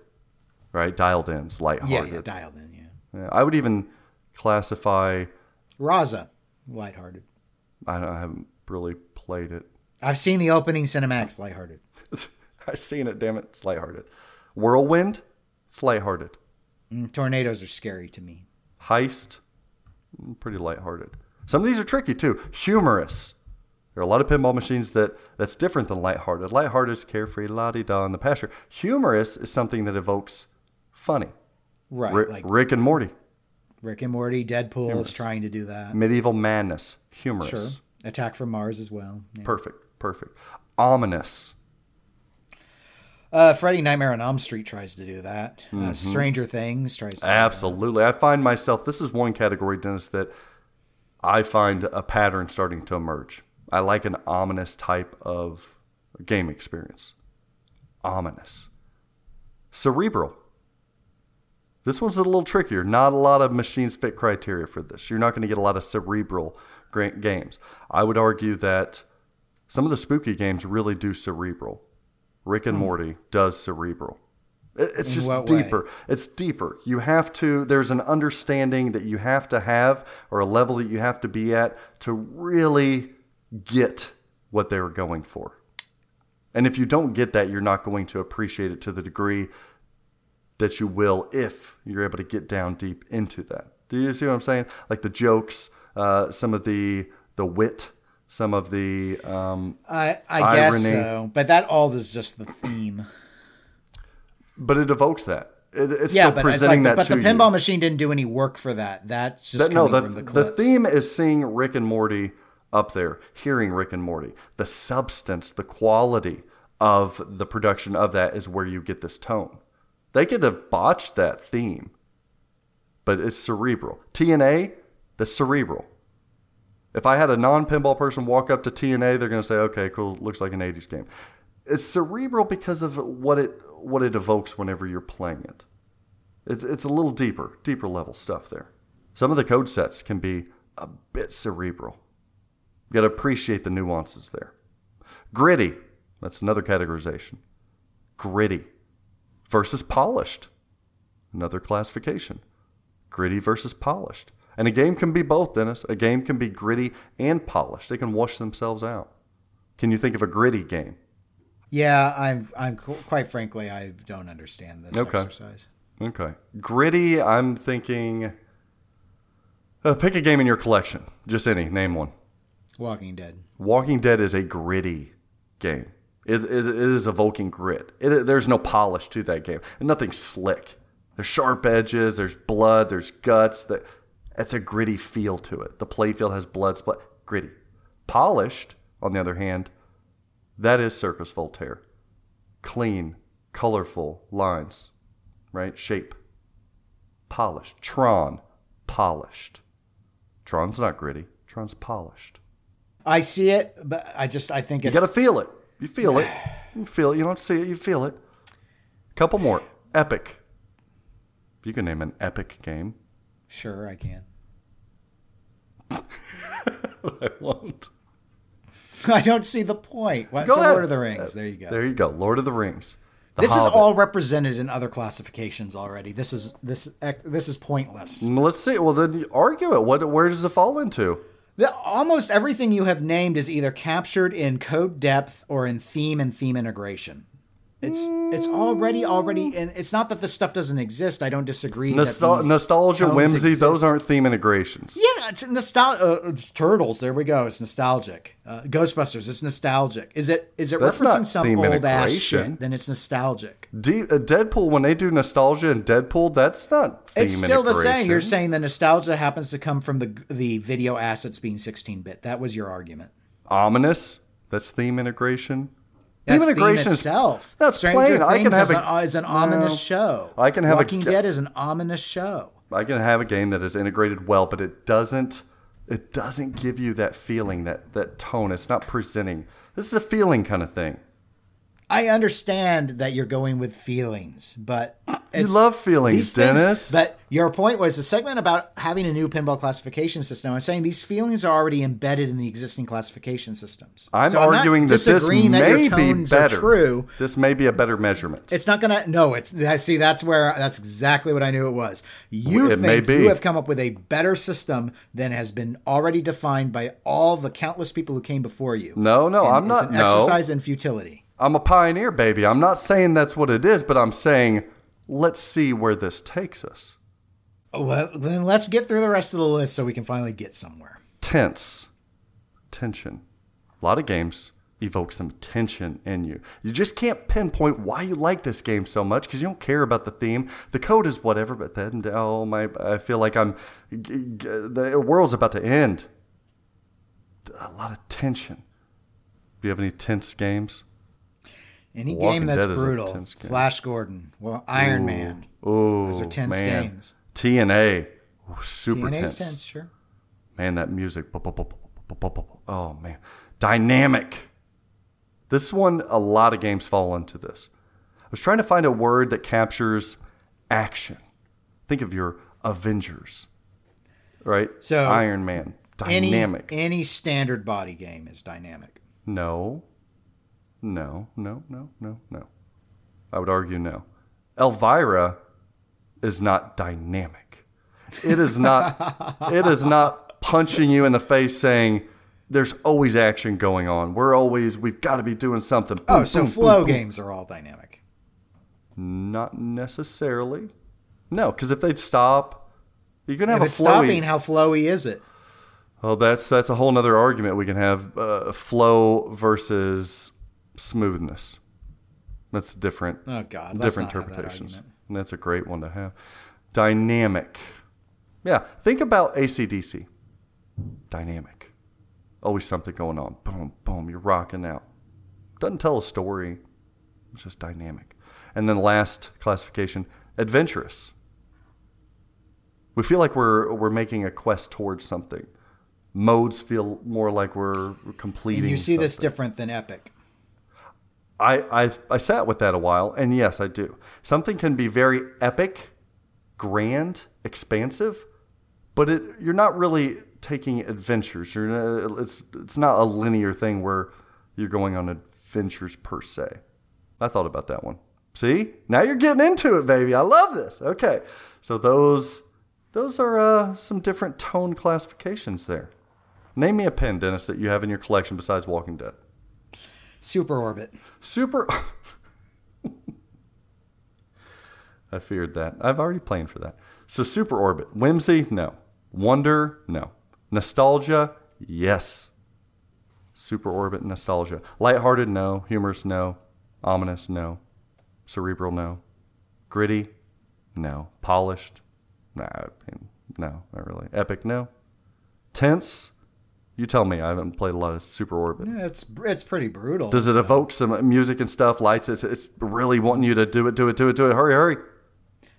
Right, dialed in's Yeah, lighthearted. yeah, dialed in, yeah. Yeah, I would even classify Raza, lighthearted. I, don't- I haven't really played it. I've seen the opening cinematics, lighthearted. I've seen it. Damn it, it's lighthearted. Whirlwind, it's lighthearted. Mm, tornadoes are scary to me. Heist, mm, pretty lighthearted. Some of these are tricky too. Humorous. There are a lot of pinball machines that that's different than lighthearted. Lighthearted is carefree, la di da in the pasture. Humorous is something that evokes funny. Right, Rick, like Rick and Morty, Rick and Morty, Deadpool is trying to do that. medieval madness, humorous. Sure. Attack from Mars as well. Yeah. Perfect, perfect. Ominous. Uh, Freddy Nightmare on Elm Street tries to do that. Mm-hmm. Uh, Stranger Things tries to. do that. Absolutely. I find myself, this is one category, Dennis, that I find a pattern starting to emerge. I like an ominous type of game experience. Ominous. Cerebral. This one's a little trickier. Not a lot of machines fit criteria for this. You're not going to get a lot of cerebral games. I would argue that some of the spooky games really do cerebral. Rick and hmm. Morty does cerebral. It's just what way? deeper. It's deeper. You have to, there's an understanding that you have to have or a level that you have to be at to really get what they were going for. And if you don't get that, you're not going to appreciate it to the degree that you will if you're able to get down deep into that. Do you see what I'm saying? Like the jokes, uh, some of the the wit, some of the um, I, I guess so, but that all is just the theme. but it evokes that. It, it's Yeah, still but it's presenting like, that but the pinball you. machine didn't do any work for that. That's just That- no, the, from the the, theme is seeing Rick and Morty up there, hearing Rick and Morty. The substance, the quality of the production of that is where you get this tone. They could have botched that theme, but it's cerebral. TNA, the cerebral. If I had a non-pinball person walk up to TNA, they're going to say, "Okay, cool, looks like an '80s game." It's cerebral because of what it what it evokes whenever you're playing it. It's it's a little deeper, deeper level stuff there. Some of the code sets can be a bit cerebral. You got to appreciate the nuances there. Gritty, that's another categorization. Gritty versus polished, another classification. Gritty versus polished. And a game can be both, Dennis. A game can be gritty and polished. They can wash themselves out. Can you think of a gritty game? Yeah, I'm. I'm quite frankly, I don't understand this Okay. exercise. Okay. Gritty, I'm thinking. Uh, pick a game in your collection. Just any. Name one. Walking Dead. Walking Dead is a gritty game. It, it, it is evoking grit. It, there's no polish to that game. And nothing slick. There's sharp edges. There's blood. There's guts. That it's a gritty feel to it. The playfield has blood splat. Gritty. Polished, on the other hand, that is Circus Voltaire. Clean, colorful lines, right? Shape. Polished. Tron, polished. Tron's not gritty. Tron's polished. I see it, but I just I think You it's got to feel it. You feel it. You feel it. You don't see it. You feel it. A Couple more. Epic. You can name an epic game. sure I can. I won't. I don't see the point. What, Go so ahead. Lord of the Rings. Uh, there you go. There you go. Lord of the Rings. The this is all represented in other classifications already. This is this this is pointless. Let's see. Well, then you argue it. What? Where does it fall into? The, almost everything you have named is either captured in code depth or in theme and theme integration. It's it's already already and it's not that this stuff doesn't exist. I don't disagree. Nostal- nostalgia, whimsy. exist. Those aren't theme integrations. Yeah, it's nostalgia. Uh, turtles. There we go. It's nostalgic. Uh, Ghostbusters. It's nostalgic. Is it? Is it That's referencing some old ass shit? Then it's nostalgic. D- uh, Deadpool. When they do nostalgia and Deadpool, that's not It's still the same. You're saying the nostalgia happens to come from the the video assets being 16 bit. That was your argument. ominous. That's theme integration. That's theme integration theme is itself. That's Stranger plain. Things I can have is, a- an, is an ominous show. I can have a Walking ga- Dead is an ominous show. I can have a game that is integrated well, but it doesn't it doesn't give you that feeling, that that tone. It's not presenting. This is a feeling kind of thing. I understand that you're going with feelings, but it's, love feelings, things- Dennis. But your point was the segment about having a new pinball classification system. I'm saying these feelings are already embedded in the existing classification systems. I'm So arguing that this disagreeing that may your be tones are true. This may be a better measurement. It's not gonna. No, it's. I see. That's where. That's exactly what I knew it was. You It may think you have come up with a better system than has been already defined by all the countless people who came before you. No, no, And I'm not. an No, exercise in futility. I'm a pioneer, baby. I'm not saying that's what it is, but I'm saying let's see where this takes us. Well, then let's get through the rest of the list so we can finally get somewhere. tense, tension. A lot of games evoke some tension in you. You just can't pinpoint why you like this game so much because you don't care about the theme. The code is whatever, but then oh my, I feel like I'm g- g- the world's about to end. A lot of tension. Do you have any tense games? Any Walking game that's Dead brutal. Flash Gordon. Well, Iron Ooh. Man. Ooh, those are tense man. games. TNA. Ooh, super TNA's tense. tense. Sure. Man, that music. Oh man, dynamic. This one, a lot of games fall into this. I was trying to find a word that captures action. Think of your Avengers, right? So Iron Man, dynamic. Any, any standard body game is dynamic. No, no, no, no, no, no. I would argue no. Elvira is not dynamic. It is not it is not punching you in the face saying there's always action going on. We're always we've got to be doing something. Oh, Boom, so boom, flow boom, games are all dynamic. Not necessarily. No, because if they'd stop, you can have If a it's flowy. stopping, how flowy is it? Well, that's that's a whole other argument we can have. Uh, flow versus smoothness. That's different. Oh, God, different have that interpretations. And that's a great one to have. Dynamic. Yeah, think about ACDC. Dynamic. Always something going on. Boom, boom, you're rocking out. Doesn't tell a story. It's just dynamic. And then last classification, adventurous. We feel like we're we're making a quest towards something. Modes feel more like we're completing. And you see this different than Epic. I, I I sat with that a while, and yes, I do. Something can be very epic, grand, expansive, but it, you're not really taking adventures. You're it's it's not a linear thing where you're going on adventures per se. I thought about that one. See, now you're getting into it, baby. I love this. Okay, so those those are uh, some different tone classifications there. Name me a pen, Dennis, that you have in your collection besides Walking Dead. Super Orbit. Super. I feared that. I've already planned for that. So, Super Orbit. Whimsy? No. Wonder? No. Nostalgia? Yes. Super Orbit Nostalgia. Lighthearted? No. Humorous? No. Ominous? No. Cerebral? No. Gritty? No. Polished? Nah, no, not really. Epic? No. Tense? You tell me. I haven't played a lot of Super Orbit. Yeah, it's it's pretty brutal. Does it evoke some music and stuff? Lights? It's, it's really wanting you to do it, do it, do it, do it. Hurry, hurry.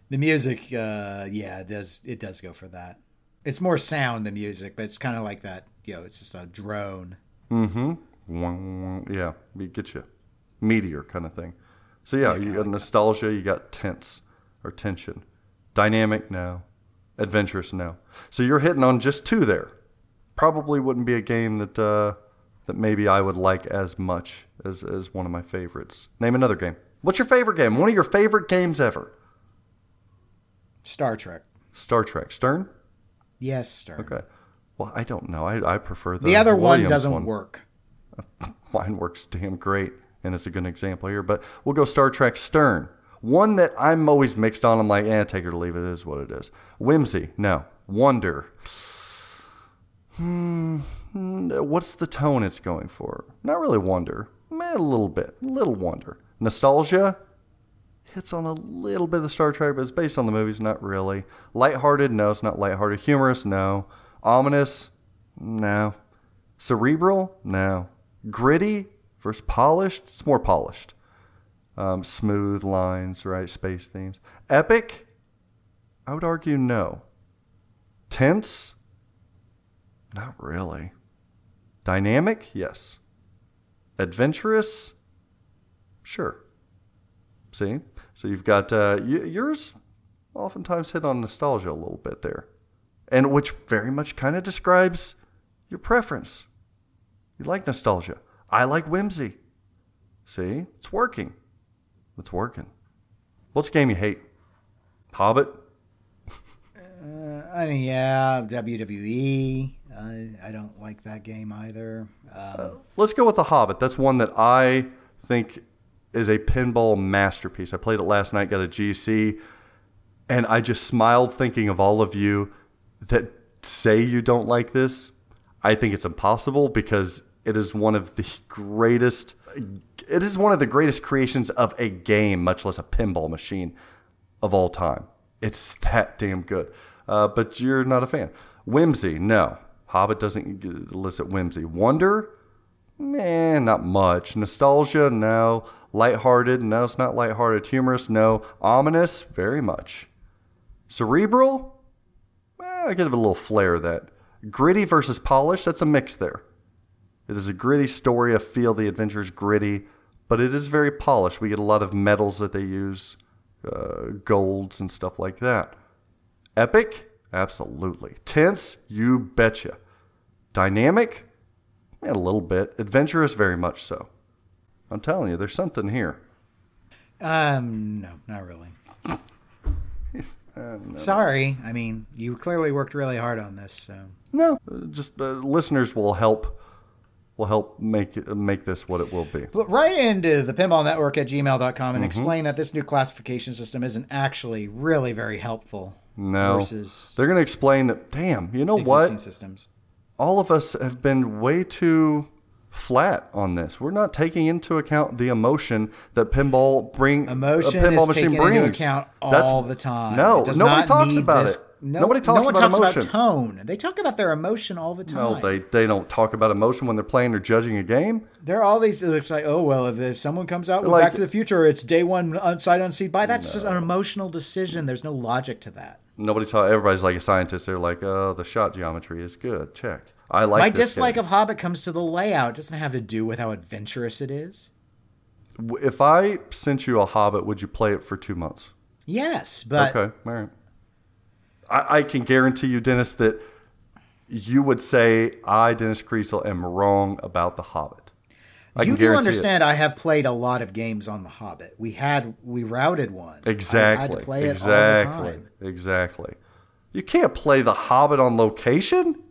The music, uh, yeah, it does it does go for that. It's more sound than music, but it's kind of like that. You know, it's just a drone. Mm-hmm. Yeah, we get you. Meteor kind of thing. So yeah, you got nostalgia, you got tense or tension. Dynamic, now, Adventurous, now. So you're hitting on just two there. Probably wouldn't be a game that uh, that maybe I would like as much as, as one of my favorites. Name another game. What's your favorite game? One of your favorite games ever? Star Trek. Star Trek. Stern? Yes, Stern. Okay. Well, I don't know. I, I prefer the The other one doesn't one. work. Mine works damn great, and it's a good example here. But we'll go Star Trek Stern. One that I'm always mixed on. I'm like, eh, take it or leave it. It is what it is. Whimsy, no. Wonder. Hmm. What's the tone it's going for? Not really wonder. Eh, a little bit. A little wonder. Nostalgia. Hits on a little bit of the Star Trek, but it's based on the movies. Not really. Lighthearted. No, it's not lighthearted. Humorous. No. Ominous. No. Cerebral? No. Gritty versus polished? It's more polished. Um, smooth lines, right? Space themes. Epic? I would argue no. Tense? Not really. Dynamic? Yes. Adventurous? Sure. See? So you've got uh, y- yours oftentimes hit on nostalgia a little bit there. And which very much kind of describes your preference. You like nostalgia. I like whimsy. See? It's working. It's working. What's a game you hate? Hobbit? I mean, yeah, WWE. I, I don't like that game either. Um, Let's go with The Hobbit. That's one that I think is a pinball masterpiece. I played it last night, got a GC, and I just smiled thinking of all of you that say you don't like this. I think it's impossible because it is one of the greatest it is one of the greatest creations of a game, much less a pinball machine of all time. It's that damn good. Uh, but you're not a fan. Whimsy, no. Hobbit doesn't elicit whimsy. Wonder, man, not much. Nostalgia, no. Lighthearted, no, it's not lighthearted. Humorous, no. Ominous, very much. Cerebral, well, I give it a little flair that. Gritty versus polished, that's a mix there. It is a gritty story. I feel the adventure is gritty, but it is very polished. We get a lot of metals that they use, uh, golds and stuff like that. Epic? Absolutely. Tense? You betcha. Dynamic? Yeah, a little bit. Adventurous? Very much so. I'm telling you, there's something here. um, no, not really. Uh, Sorry. I mean, you clearly worked really hard on this. So No, uh, just uh, listeners will help will help make it, make this what it will be. But write into the pinball network at gmail.com and explain that this new classification system isn't actually really very helpful No, versus they're going to explain that. Damn, you know existing what? systems. all of us have been way too flat on this. We're not taking into account the emotion that pinball bring uh, Emotion a pinball is machine taken brings. into account That's- all the time. No, nobody not talks about this- it. No, nobody talks no one about talks emotion. about tone. They talk about their emotion all the time. No, they they don't talk about emotion when they're playing or judging a game. There are all these. It's like, oh well, if, if someone comes out with Like- Back to the Future, it's day one unsight unseen buy. That's just an emotional decision. There's no logic to that. Nobody talk. Everybody's like a scientist. They're like, oh, the shot geometry is good. Check. I like My dislike game. of Hobbit comes to the layout. It doesn't have to do with how adventurous it is. If I sent you a Hobbit, would you play it for two months? Yes, but okay, all right. I, I can guarantee you, Dennis, that you would say I, Dennis Kriesel, am wrong about the Hobbit. I you do guarantee it. understand. I have played a lot of games on the Hobbit. We had we routed one. Exactly. I had to play it exactly. all the time. Exactly. You can't play the Hobbit on location.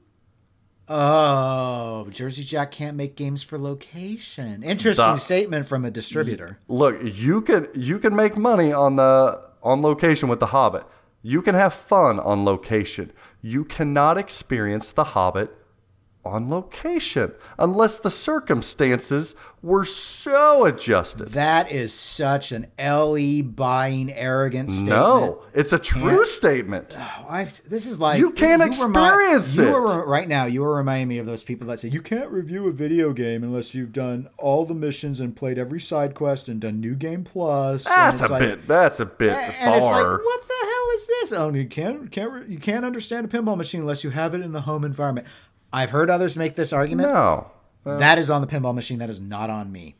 Oh, Jersey Jack can't make games for location. Interesting The- statement from a distributor. Look, you can you can make money on the on location with the Hobbit. You can have fun on location. You cannot experience the Hobbit on location unless the circumstances were so adjusted. That is such an LE buying arrogant statement. No, it's a true Can't- statement. Oh, I, this is like You can't remi- experience you it. Are, right now, you are reminding me of those people that say you can't review a video game unless you've done all the missions and played every side quest and done New Game Plus. That's a like- bit. That's a bit And it's like, far. what the hell is this? Oh, you can't can't you can't understand a pinball machine unless you have it in the home environment. I've heard others make this argument. no, That is on the pinball machine. That is not on me.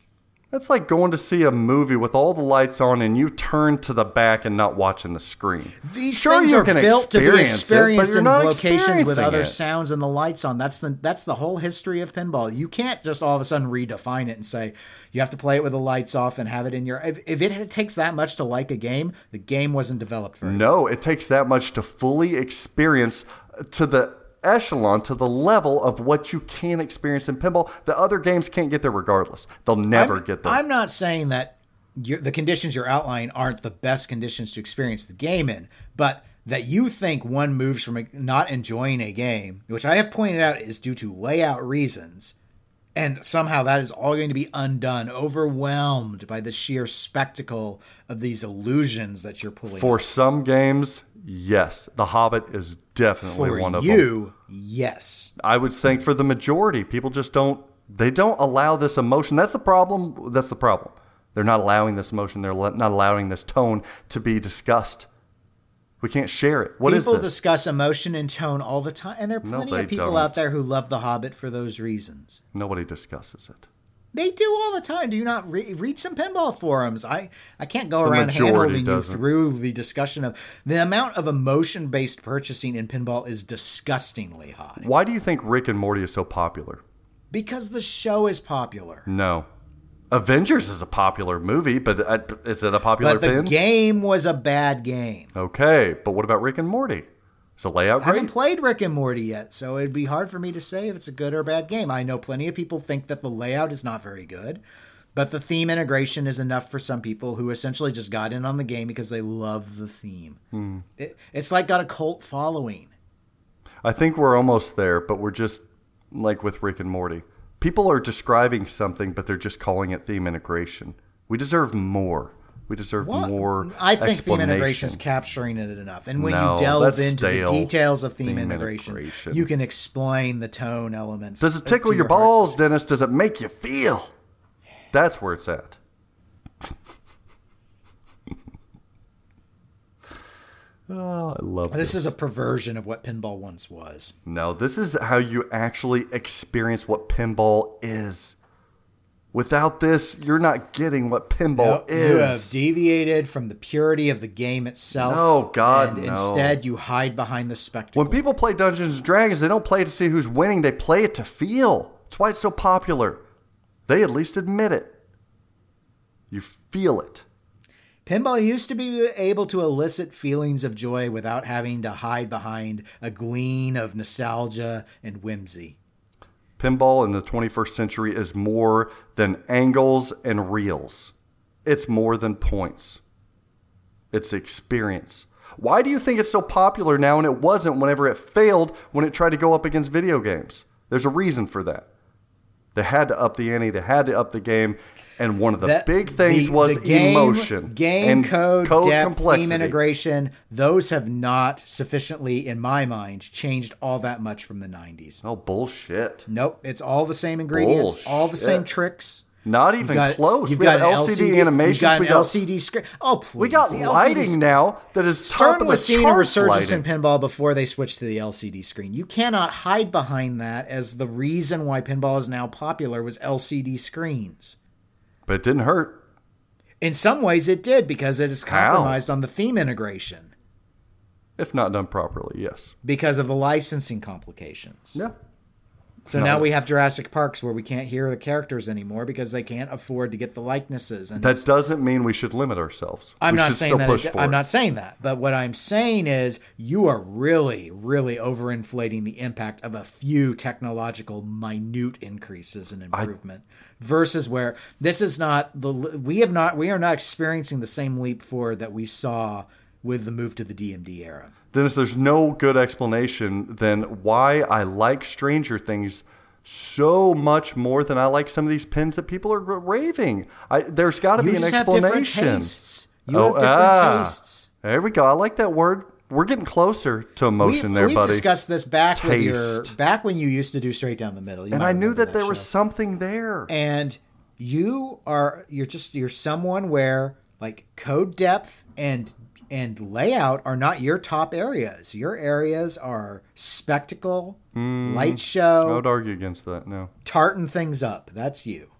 that's like going to see a movie with all the lights on and you turn to the back and not watching the screen. These sure, things you are can built to be experience it, experienced in locations with other it. sounds and the lights on. That's the that's the whole history of pinball. You can't just all of a sudden redefine it and say you have to play it with the lights off and have it in your. If, if it takes that much to like a game, the game wasn't developed for. No, it takes that much to fully experience to the echelon, to the level of what you can experience in pinball. The other games can't get there regardless. They'll never I'm, get there. I'm not saying that the conditions you're outlining aren't the best conditions to experience the game in, but that you think one moves from not enjoying a game, which I have pointed out is due to layout reasons, and somehow that is all going to be undone, overwhelmed by the sheer spectacle of these illusions that you're pulling. For some games, yes, The Hobbit is definitely For one of them. you, yes. I would think for the majority, people just don't they don't allow this emotion. That's the problem. That's the problem. They're not allowing this emotion. They're not allowing this tone to be discussed. We can't share it. What is people discuss emotion and tone all the time, and there are plenty they of people don't. out there who love The Hobbit for those reasons. Nobody discusses it. They do all the time. Do you not re- read some pinball forums? I, I can't go The around handholding you through the discussion of the amount of emotion based purchasing in pinball is disgustingly high Why do you think Rick and Morty is so popular? because the show is popular. No. Avengers is a popular movie, but uh, is it a popular But the thing? game was a bad game. okay, but what about Rick and Morty? Is the layout I haven't played Rick and Morty yet, so it'd be hard for me to say if it's a good or bad game. I know plenty of people think that the layout is not very good, but the theme integration is enough for some people who essentially just got in on the game because they love the theme. Hmm. It, it's like got a cult following. I think we're almost there, but we're just like with Rick and Morty. People are describing something, but they're just calling it theme integration. We deserve more. We deserve What? more. I think theme integration is capturing it enough. And when No, you delve into stale. the details of theme, Theme integration, integration. you can explain the tone elements. Does it tickle your heart's balls, Dennis? Does it make you feel? That's where it's at. oh, I love this. This is a perversion of what pinball once was. No, this is how you actually experience what pinball is. Without this, you're not getting what pinball Nope, You have is. deviated from the purity of the game itself. No, God, no. instead you hide behind the spectacle. when people play Dungeons and Dragons, they don't play to see who's winning, they play it to feel. That's why it's so popular. They at least admit it. You feel it. Pinball used to be able to elicit feelings of joy without having to hide behind a gleam of nostalgia and whimsy. Pinball in the 21st century is more than angles and reels. It's more than points. It's experience. Why do you think it's so popular now and it wasn't whenever it failed when it tried to go up against video games? There's a reason for that. They had to up the ante. They had to up the game. And one of the That- big things the- was the game, emotion, game and code, depth, complexity. theme integration. Those have not sufficiently, in my mind, changed all that much from the '90s. Oh bullshit! Nope, it's all the same ingredients, all the same tricks. Not even got- close. You've we got got LCD, LCD animations. You've got an we got LCD screen. Oh, please. we got the lighting sc- now that is top Stern the was seeing a resurgence lighting. in pinball before they switched to the LCD screen. You cannot hide behind that as the reason why pinball is now popular was LCD screens. But it didn't hurt. In some ways, it did because it is How? compromised on the theme integration If not done properly, yes. because of the licensing complications. Yeah. So No. now we have Jurassic Parks where we can't hear the characters anymore because they can't afford to get the likenesses. And That doesn't mean we should limit ourselves. I'm we not saying that. it- I'm not saying that. But what I'm saying is you are really, really overinflating the impact of a few technological minute increases in improvement versus where this is not the we have not we are not experiencing the same leap forward that we saw with the move to the DMD era. Dennis, there's no good explanation than why I like Stranger Things so much more than I like some of these pins that people are raving. I, there's got to be an just have different explanation. tastes. You Oh, have different ah. tastes. There we go. I like that word. We're getting closer to emotion We've, there, we've buddy. discussed this back with your back when you used to do straight down the middle. You and I knew remember that there was something there. and you are you're just you're someone where like code depth and and layout are not your top areas. Your areas are spectacle, mm, light show. I would argue against that. No. tartan things up. That's you.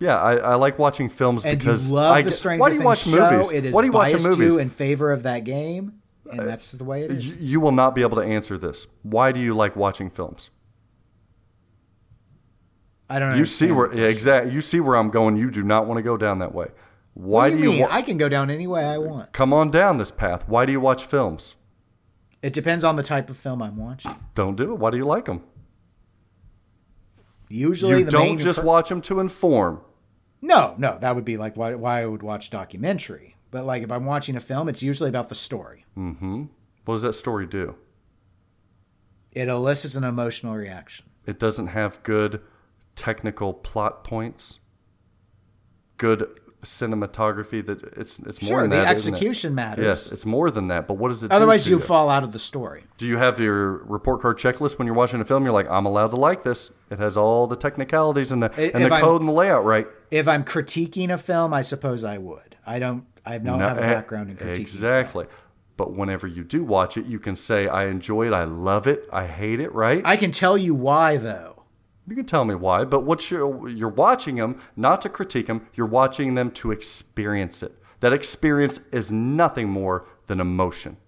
Yeah, I, I like watching films And because you love I the Stranger Why do you Things watch show. movies? It has why do you watch movies? you in favor of that game, and uh, that's the way it is. You will not be able to answer this. Why do you like watching films? I don't. Know. You see where yeah, exactly. You see where I'm going. You do not want to go down that way. Why What do you, mean? wa- I can go down any way I want. come on down this path? Why do you watch films? It depends on the type of film I'm watching. Don't do it. Why do you like them? Usually, You the don't just per- watch them to inform. No, no, that would be like why, why I would watch documentary. But like if I'm watching a film, it's usually about the story. Mm-hmm. What does that story do? It elicits an emotional reaction. It doesn't have good technical plot points. Good cinematography. That it's it's more Sure, than the that. execution matters. Yes, it's more than that. But what does it? do Otherwise, to you fall out of the story. Do you have your report card checklist when you're watching a film? You're like, I'm allowed to like this. It has all the technicalities and the I- and if the I'm- code and the layout right. If I'm critiquing a film, I suppose I would. I don't. I don't No, have a eh, background in critiquing. Exactly. But whenever you do watch it, you can say, I enjoy it, I love it, I hate it, right? I can tell you why though. You can tell me why, but what you're, you're watching them, not to critique them, you're watching them to experience it. That experience is nothing more than emotion.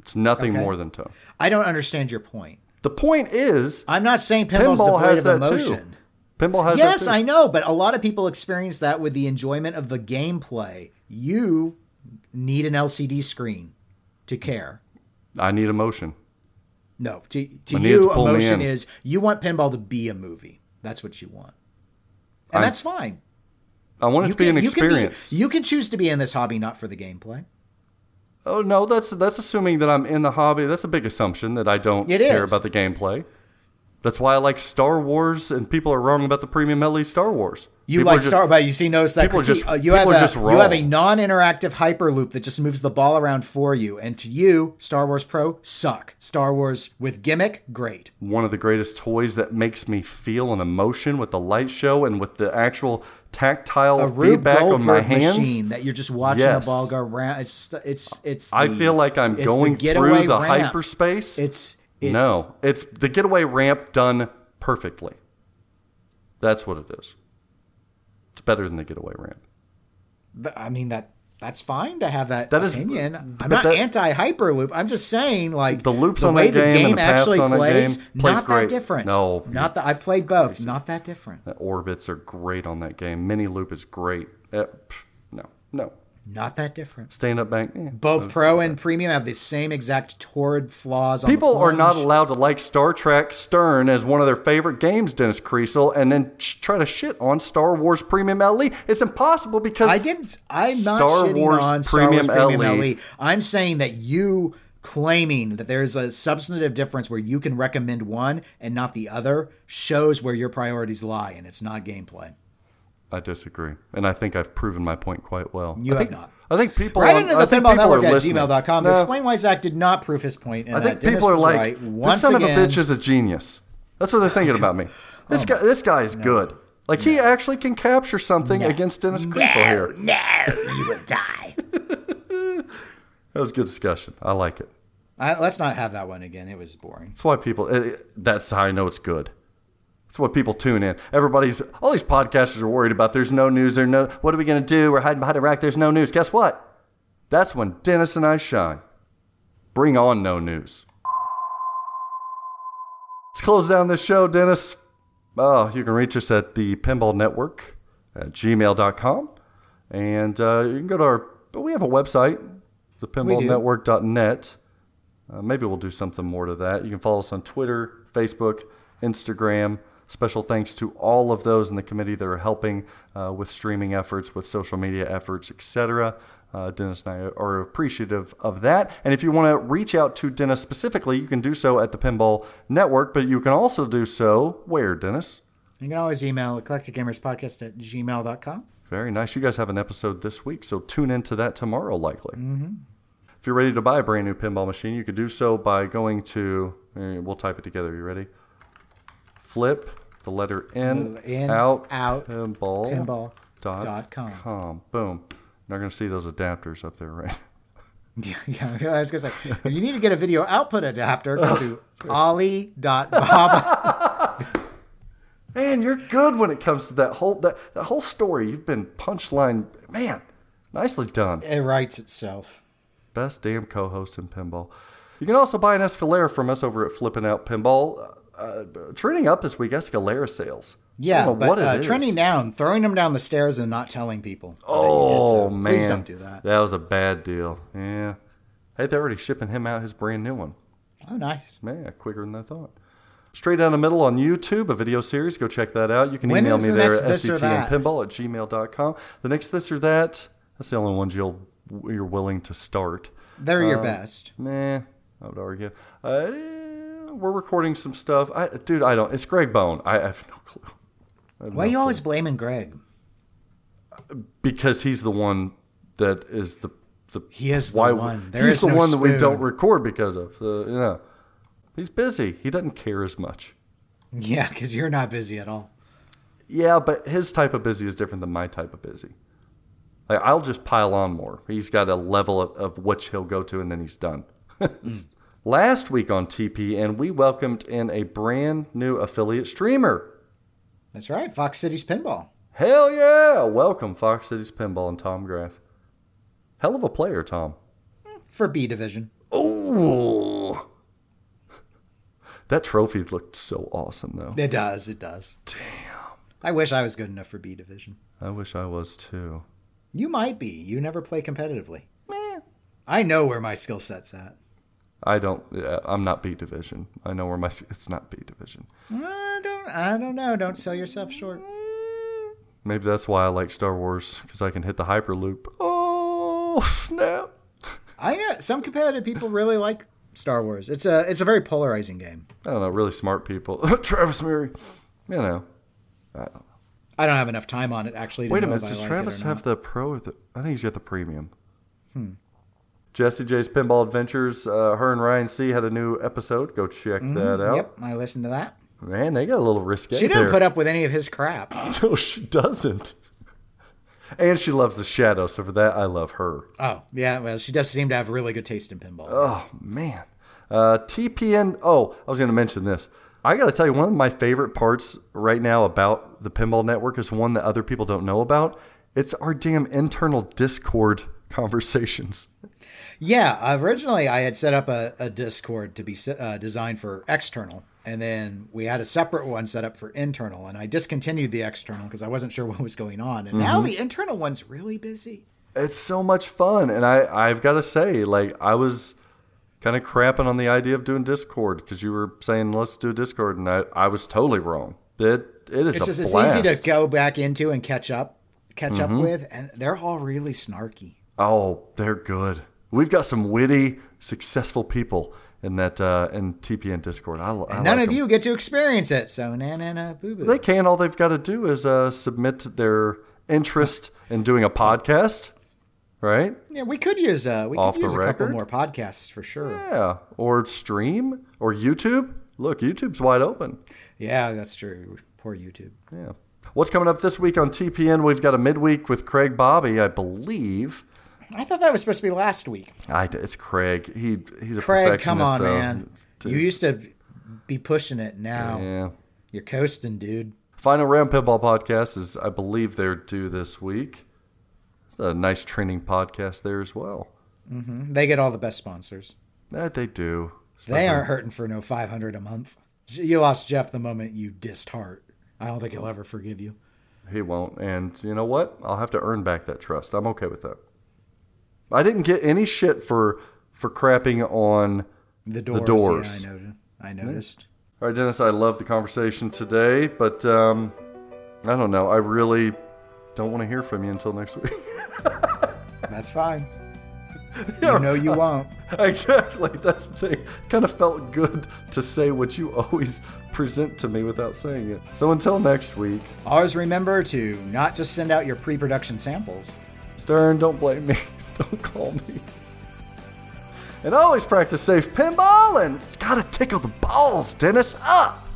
It's nothing Okay. more than tone. I don't understand your point. The point is, I'm not saying pinball's pinball devoid has of that emotion. too. Pinball has Yes. I know, but a lot of people experience that with the enjoyment of the gameplay. You need an LCD screen to care. I need emotion. No, to, to I you, to emotion is you want pinball to be a movie. That's what you want, and I- that's fine. I want it You to be an you experience. Can be, you can choose to be in this hobby not for the gameplay. oh no, that's that's assuming that I'm in the hobby. That's a big assumption that I don't It care is. about the gameplay. That's why I like Star Wars, and people are wrong about the premium LE Star Wars. You People like just- Star, but you see, notice that people critique, just- uh, you people have a just you have a non-interactive hyperloop that just moves the ball around for you, and to you, Star Wars Pro suck. Star Wars with gimmick, great. one of the greatest toys that makes me feel an emotion with the light show and with the actual tactile feedback on my hands. machine that you're just watching Yes. a ball go around. It's just, it's it's. I feel like I'm going through the ramp. hyperspace. It's, it's no, it's the getaway ramp done perfectly. That's what it is. It's better than the getaway ramp. Th- I mean that that's fine to have that, That is- opinion. I'm but not that- anti hyperloop. I'm just saying like The loops the on way the game game the actually plays, game plays not great. that different. No. not that I've played both. Not that different. The orbits are great on that game. Mini loop is great. Eh, pff, no, no. Not that different. Stand up bank. eh. Both pro and premium have the same exact torrid flaws. On the People are not allowed to like Star Trek Stern as one of their favorite games, Dennis Kriesel, and then try to shit on Star Wars Premium LE. It's impossible because I didn't. I'm not Star shitting Wars on Star Wars Premium Premium LE. LE. I'm saying that you claiming that there's a substantive difference where you can recommend one and not the other shows where your priorities lie, and it's not gameplay. I disagree, and I think I've proven my point quite well. You I have think, not. I think people. Write on- into I the people network are at listening. gmail.com No, to explain why Zach did not prove his point. And I think that Dennis people are like, right this son again. of a bitch is a genius. That's what they're thinking about me. This oh guy, this guy is good. Like he actually can capture something against Dennis Kriesel here. No, you will die. That was good discussion. I like it. I, let's not have that one again. It was boring. That's why people. it- That's how I know it's good. That's what people tune in. Everybody's all these podcasters are worried about. There's no news. There's no. What are we gonna do? We're hiding behind a rack. There's no news. Guess what? That's when Dennis and I shine. Bring on no news. Let's close down this show, Dennis. Oh, you can reach us at the Pinball Network at gmail.com. And uh, you can go to our, but we have a website, thepinballnetwork.net. Uh, maybe we'll do something more to that. You can follow us on Twitter, Facebook, Instagram. Special thanks to all of those in the committee that are helping uh, with streaming efforts, with social media efforts, etc. Uh, Dennis and I are appreciative of that. And if you want to reach out to Dennis specifically, you can do so at the Pinball Network, but you can also do so where, Dennis? You can always email eclecticgamerspodcast at gmail.com. Very nice. You guys have an episode this week, so tune into that tomorrow, likely. Mm-hmm. If you're ready to buy a brand new pinball machine, you could do so by going to, eh, we'll type it together. Are you ready? Flip the letter N, In, out, out, pinball, pinball dot, dot com. com. Boom. You're not going to see those adapters up there, right? Yeah, yeah, I was gonna say, if you need to get a video output adapter, go to ollie.bob. Man, you're good when it comes to that whole that, that whole story. You've been punchline. Man, nicely done. It writes itself. Best damn co-host in pinball. You can also buy an Escalera from us over at Flipping Out Pinball. Uh, trending up this week, Escalera sales. Yeah, but what uh, trending down, throwing them down the stairs and not telling people. that you did Oh so. man, Please don't do that. That was a bad deal. Yeah. Hey, they're already shipping him out his brand new one. Oh, nice. Man, quicker than I thought. Straight down the middle on YouTube, a video series. Go check that out. You can When email me the there at this or that? sctnpinball at gmail.com. The next this or that, that's the only ones you'll you're willing to start. They're your Um, best. Meh, I would argue. Uh, we're recording some stuff. I, dude, I don't. It's Greg Bone. I, I have no clue. Have Why no are you clue. always blaming Greg? Because he's the one that is the. the He is the why, one. There he's the no one that we don't record because of. So, you know, he's busy. He doesn't care as much. Yeah, because you're not busy at all. Yeah, but his type of busy is different than my type of busy. Like I'll just pile on more. He's got a level of, of which he'll go to, and then he's done. Hmm. Last week on TPN, we welcomed in a brand new affiliate streamer. That's right. Fox Cities Pinball. Hell yeah! Welcome, Fox Cities Pinball and Tom Graff. Hell of a player, Tom. For B Division. Ooh. That trophy looked so awesome, though. It does. It does. Damn. I wish I was good enough for B Division. I wish I was too. You might be. You never play competitively. I know where my skill set's at. I don't. yeah, I'm not B division. I know where my. It's not B division. I don't. I don't know. Don't sell yourself short. Mm. Maybe that's why I like Star Wars because I can hit the hyperloop. Oh snap! I know some competitive people really like Star Wars. It's a it's a very polarizing game. I don't know. Really smart people. Travis Murray. You know. I don't have enough time on it actually. To Wait a know minute. Does like Travis have the pro? Or the, I think he's got the premium. Hmm. Jesse J's Pinball Adventures. Uh, her and Ryan C had a new episode. Go check that out. Yep, I listened to that. Man, they got a little risque. She didn't there. put up with any of his crap. No, she doesn't. And she loves the shadow, so for that I love her. Oh yeah, well she does seem to have really good taste in pinball. Oh man, uh, TPN. Oh, I was going to mention this. I got to tell you, one of my favorite parts right now about the Pinball Network is one that other people don't know about. It's our damn internal Discord conversations. Yeah, originally I had set up a, a Discord to be uh, designed for external, and then we had a separate one set up for internal, and I discontinued the external because I wasn't sure what was going on, and Mm-hmm. now the internal one's really busy. It's so much fun, and I I've got to say, like I was kind of crapping on the idea of doing Discord because you were saying let's do Discord, and I I was totally wrong. It it is It's a just it's. Mm-hmm. easy to go back into and catch up, catch up with, and they're all really snarky. Oh, they're good. We've got some witty, successful people in that uh, in TPN Discord. I, I And none like of 'em. you get to experience it, so na na na boo boo. They can. All they've got to do is uh, submit their interest in doing a podcast, right? Yeah, we could use uh we Off could use a couple more podcasts for sure. Yeah, or stream or YouTube. Look, YouTube's wide open. Yeah, that's true. Poor YouTube. Yeah. What's coming up this week on TPN? We've got a midweek with Craig Bobby, I believe. I thought that was supposed to be last week. I, it's Craig. He he's a Craig, come on, so man. it's- uh, You used to be pushing it. Now yeah. you're coasting, dude. Final Round Pinball Podcast is, I believe, they're due this week. It's a nice training podcast there as well. Mm-hmm. They get all the best sponsors. That they do. They aren't hurting for no 500 a month. You lost Jeff the moment you dissed Hart. I don't think he'll ever forgive you. He won't. And you know what? I'll have to earn back that trust. I'm okay with that. I didn't get any shit for for crapping on. The doors. doors. Yeah, I noticed. I noticed. All right, Dennis. I love the conversation today, but um, I don't know. I really don't want to hear from you until next week. That's fine. You know you won't. exactly. That's the thing. Kind of felt good to say what you always present to me without saying it. So until next week, Always remember to not just send out your pre-production samples. Stern, don't blame me. Don't call me. And always practice safe pinball, and it's gotta tickle the balls, Dennis. Up!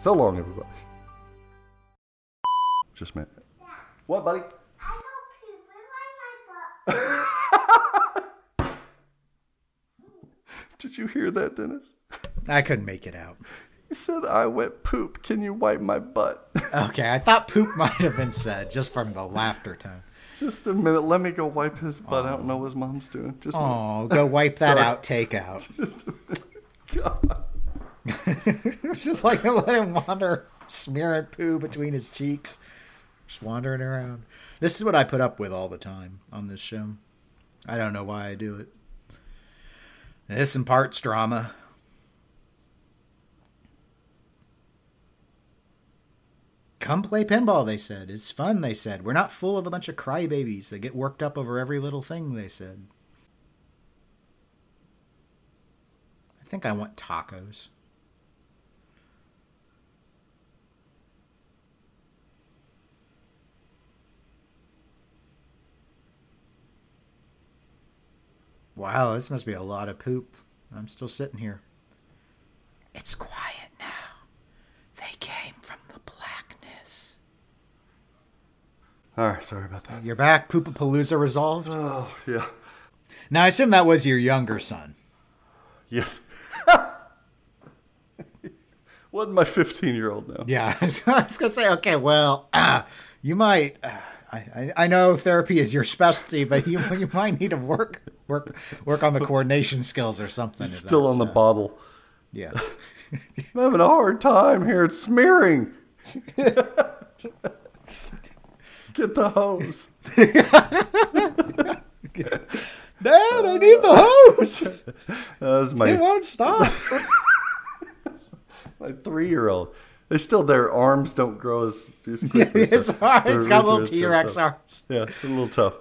So long, everybody. Just a minute. What, buddy? I don't poop. Who wipes my butt? Did you hear that, Dennis? I couldn't make it out. He said, I went poop. Can you wipe my butt? Okay, I thought poop might have been said just from the laughter tone. Just a minute. Let me go wipe his butt. I don't know what his mom's doing. Just. Oh, go wipe that out. Take out. God. just like let him wander, smearing poo between his cheeks, just wandering around. This is what I put up with all the time on this show. I don't know why I do it. This imparts drama. Come play pinball, they said. It's fun, they said. We're not full of a bunch of crybabies that get worked up over every little thing, they said. I think I want tacos. Wow, this must be a lot of poop. I'm still sitting here. It's quiet now. They came from the blackness. All right, sorry about that. You're back, Poopapalooza resolved? Oh, yeah. Now, I assume that was your younger son. Yes. Wasn't my 15 year old now. Yeah, I was, gonna say, okay, well, uh, you might. Uh, I, I know therapy is your specialty, but you you might need to work work work on the coordination skills or something. Still on the uh, bottle. Yeah. I'm having a hard time here. It's smearing. Get the hose. Dad, I need the hose. That was my, It won't stop. my three year old. They still, their arms don't grow as, as quickly. it's so hard. It's got little T Rex arms. Yeah, it's a little tough.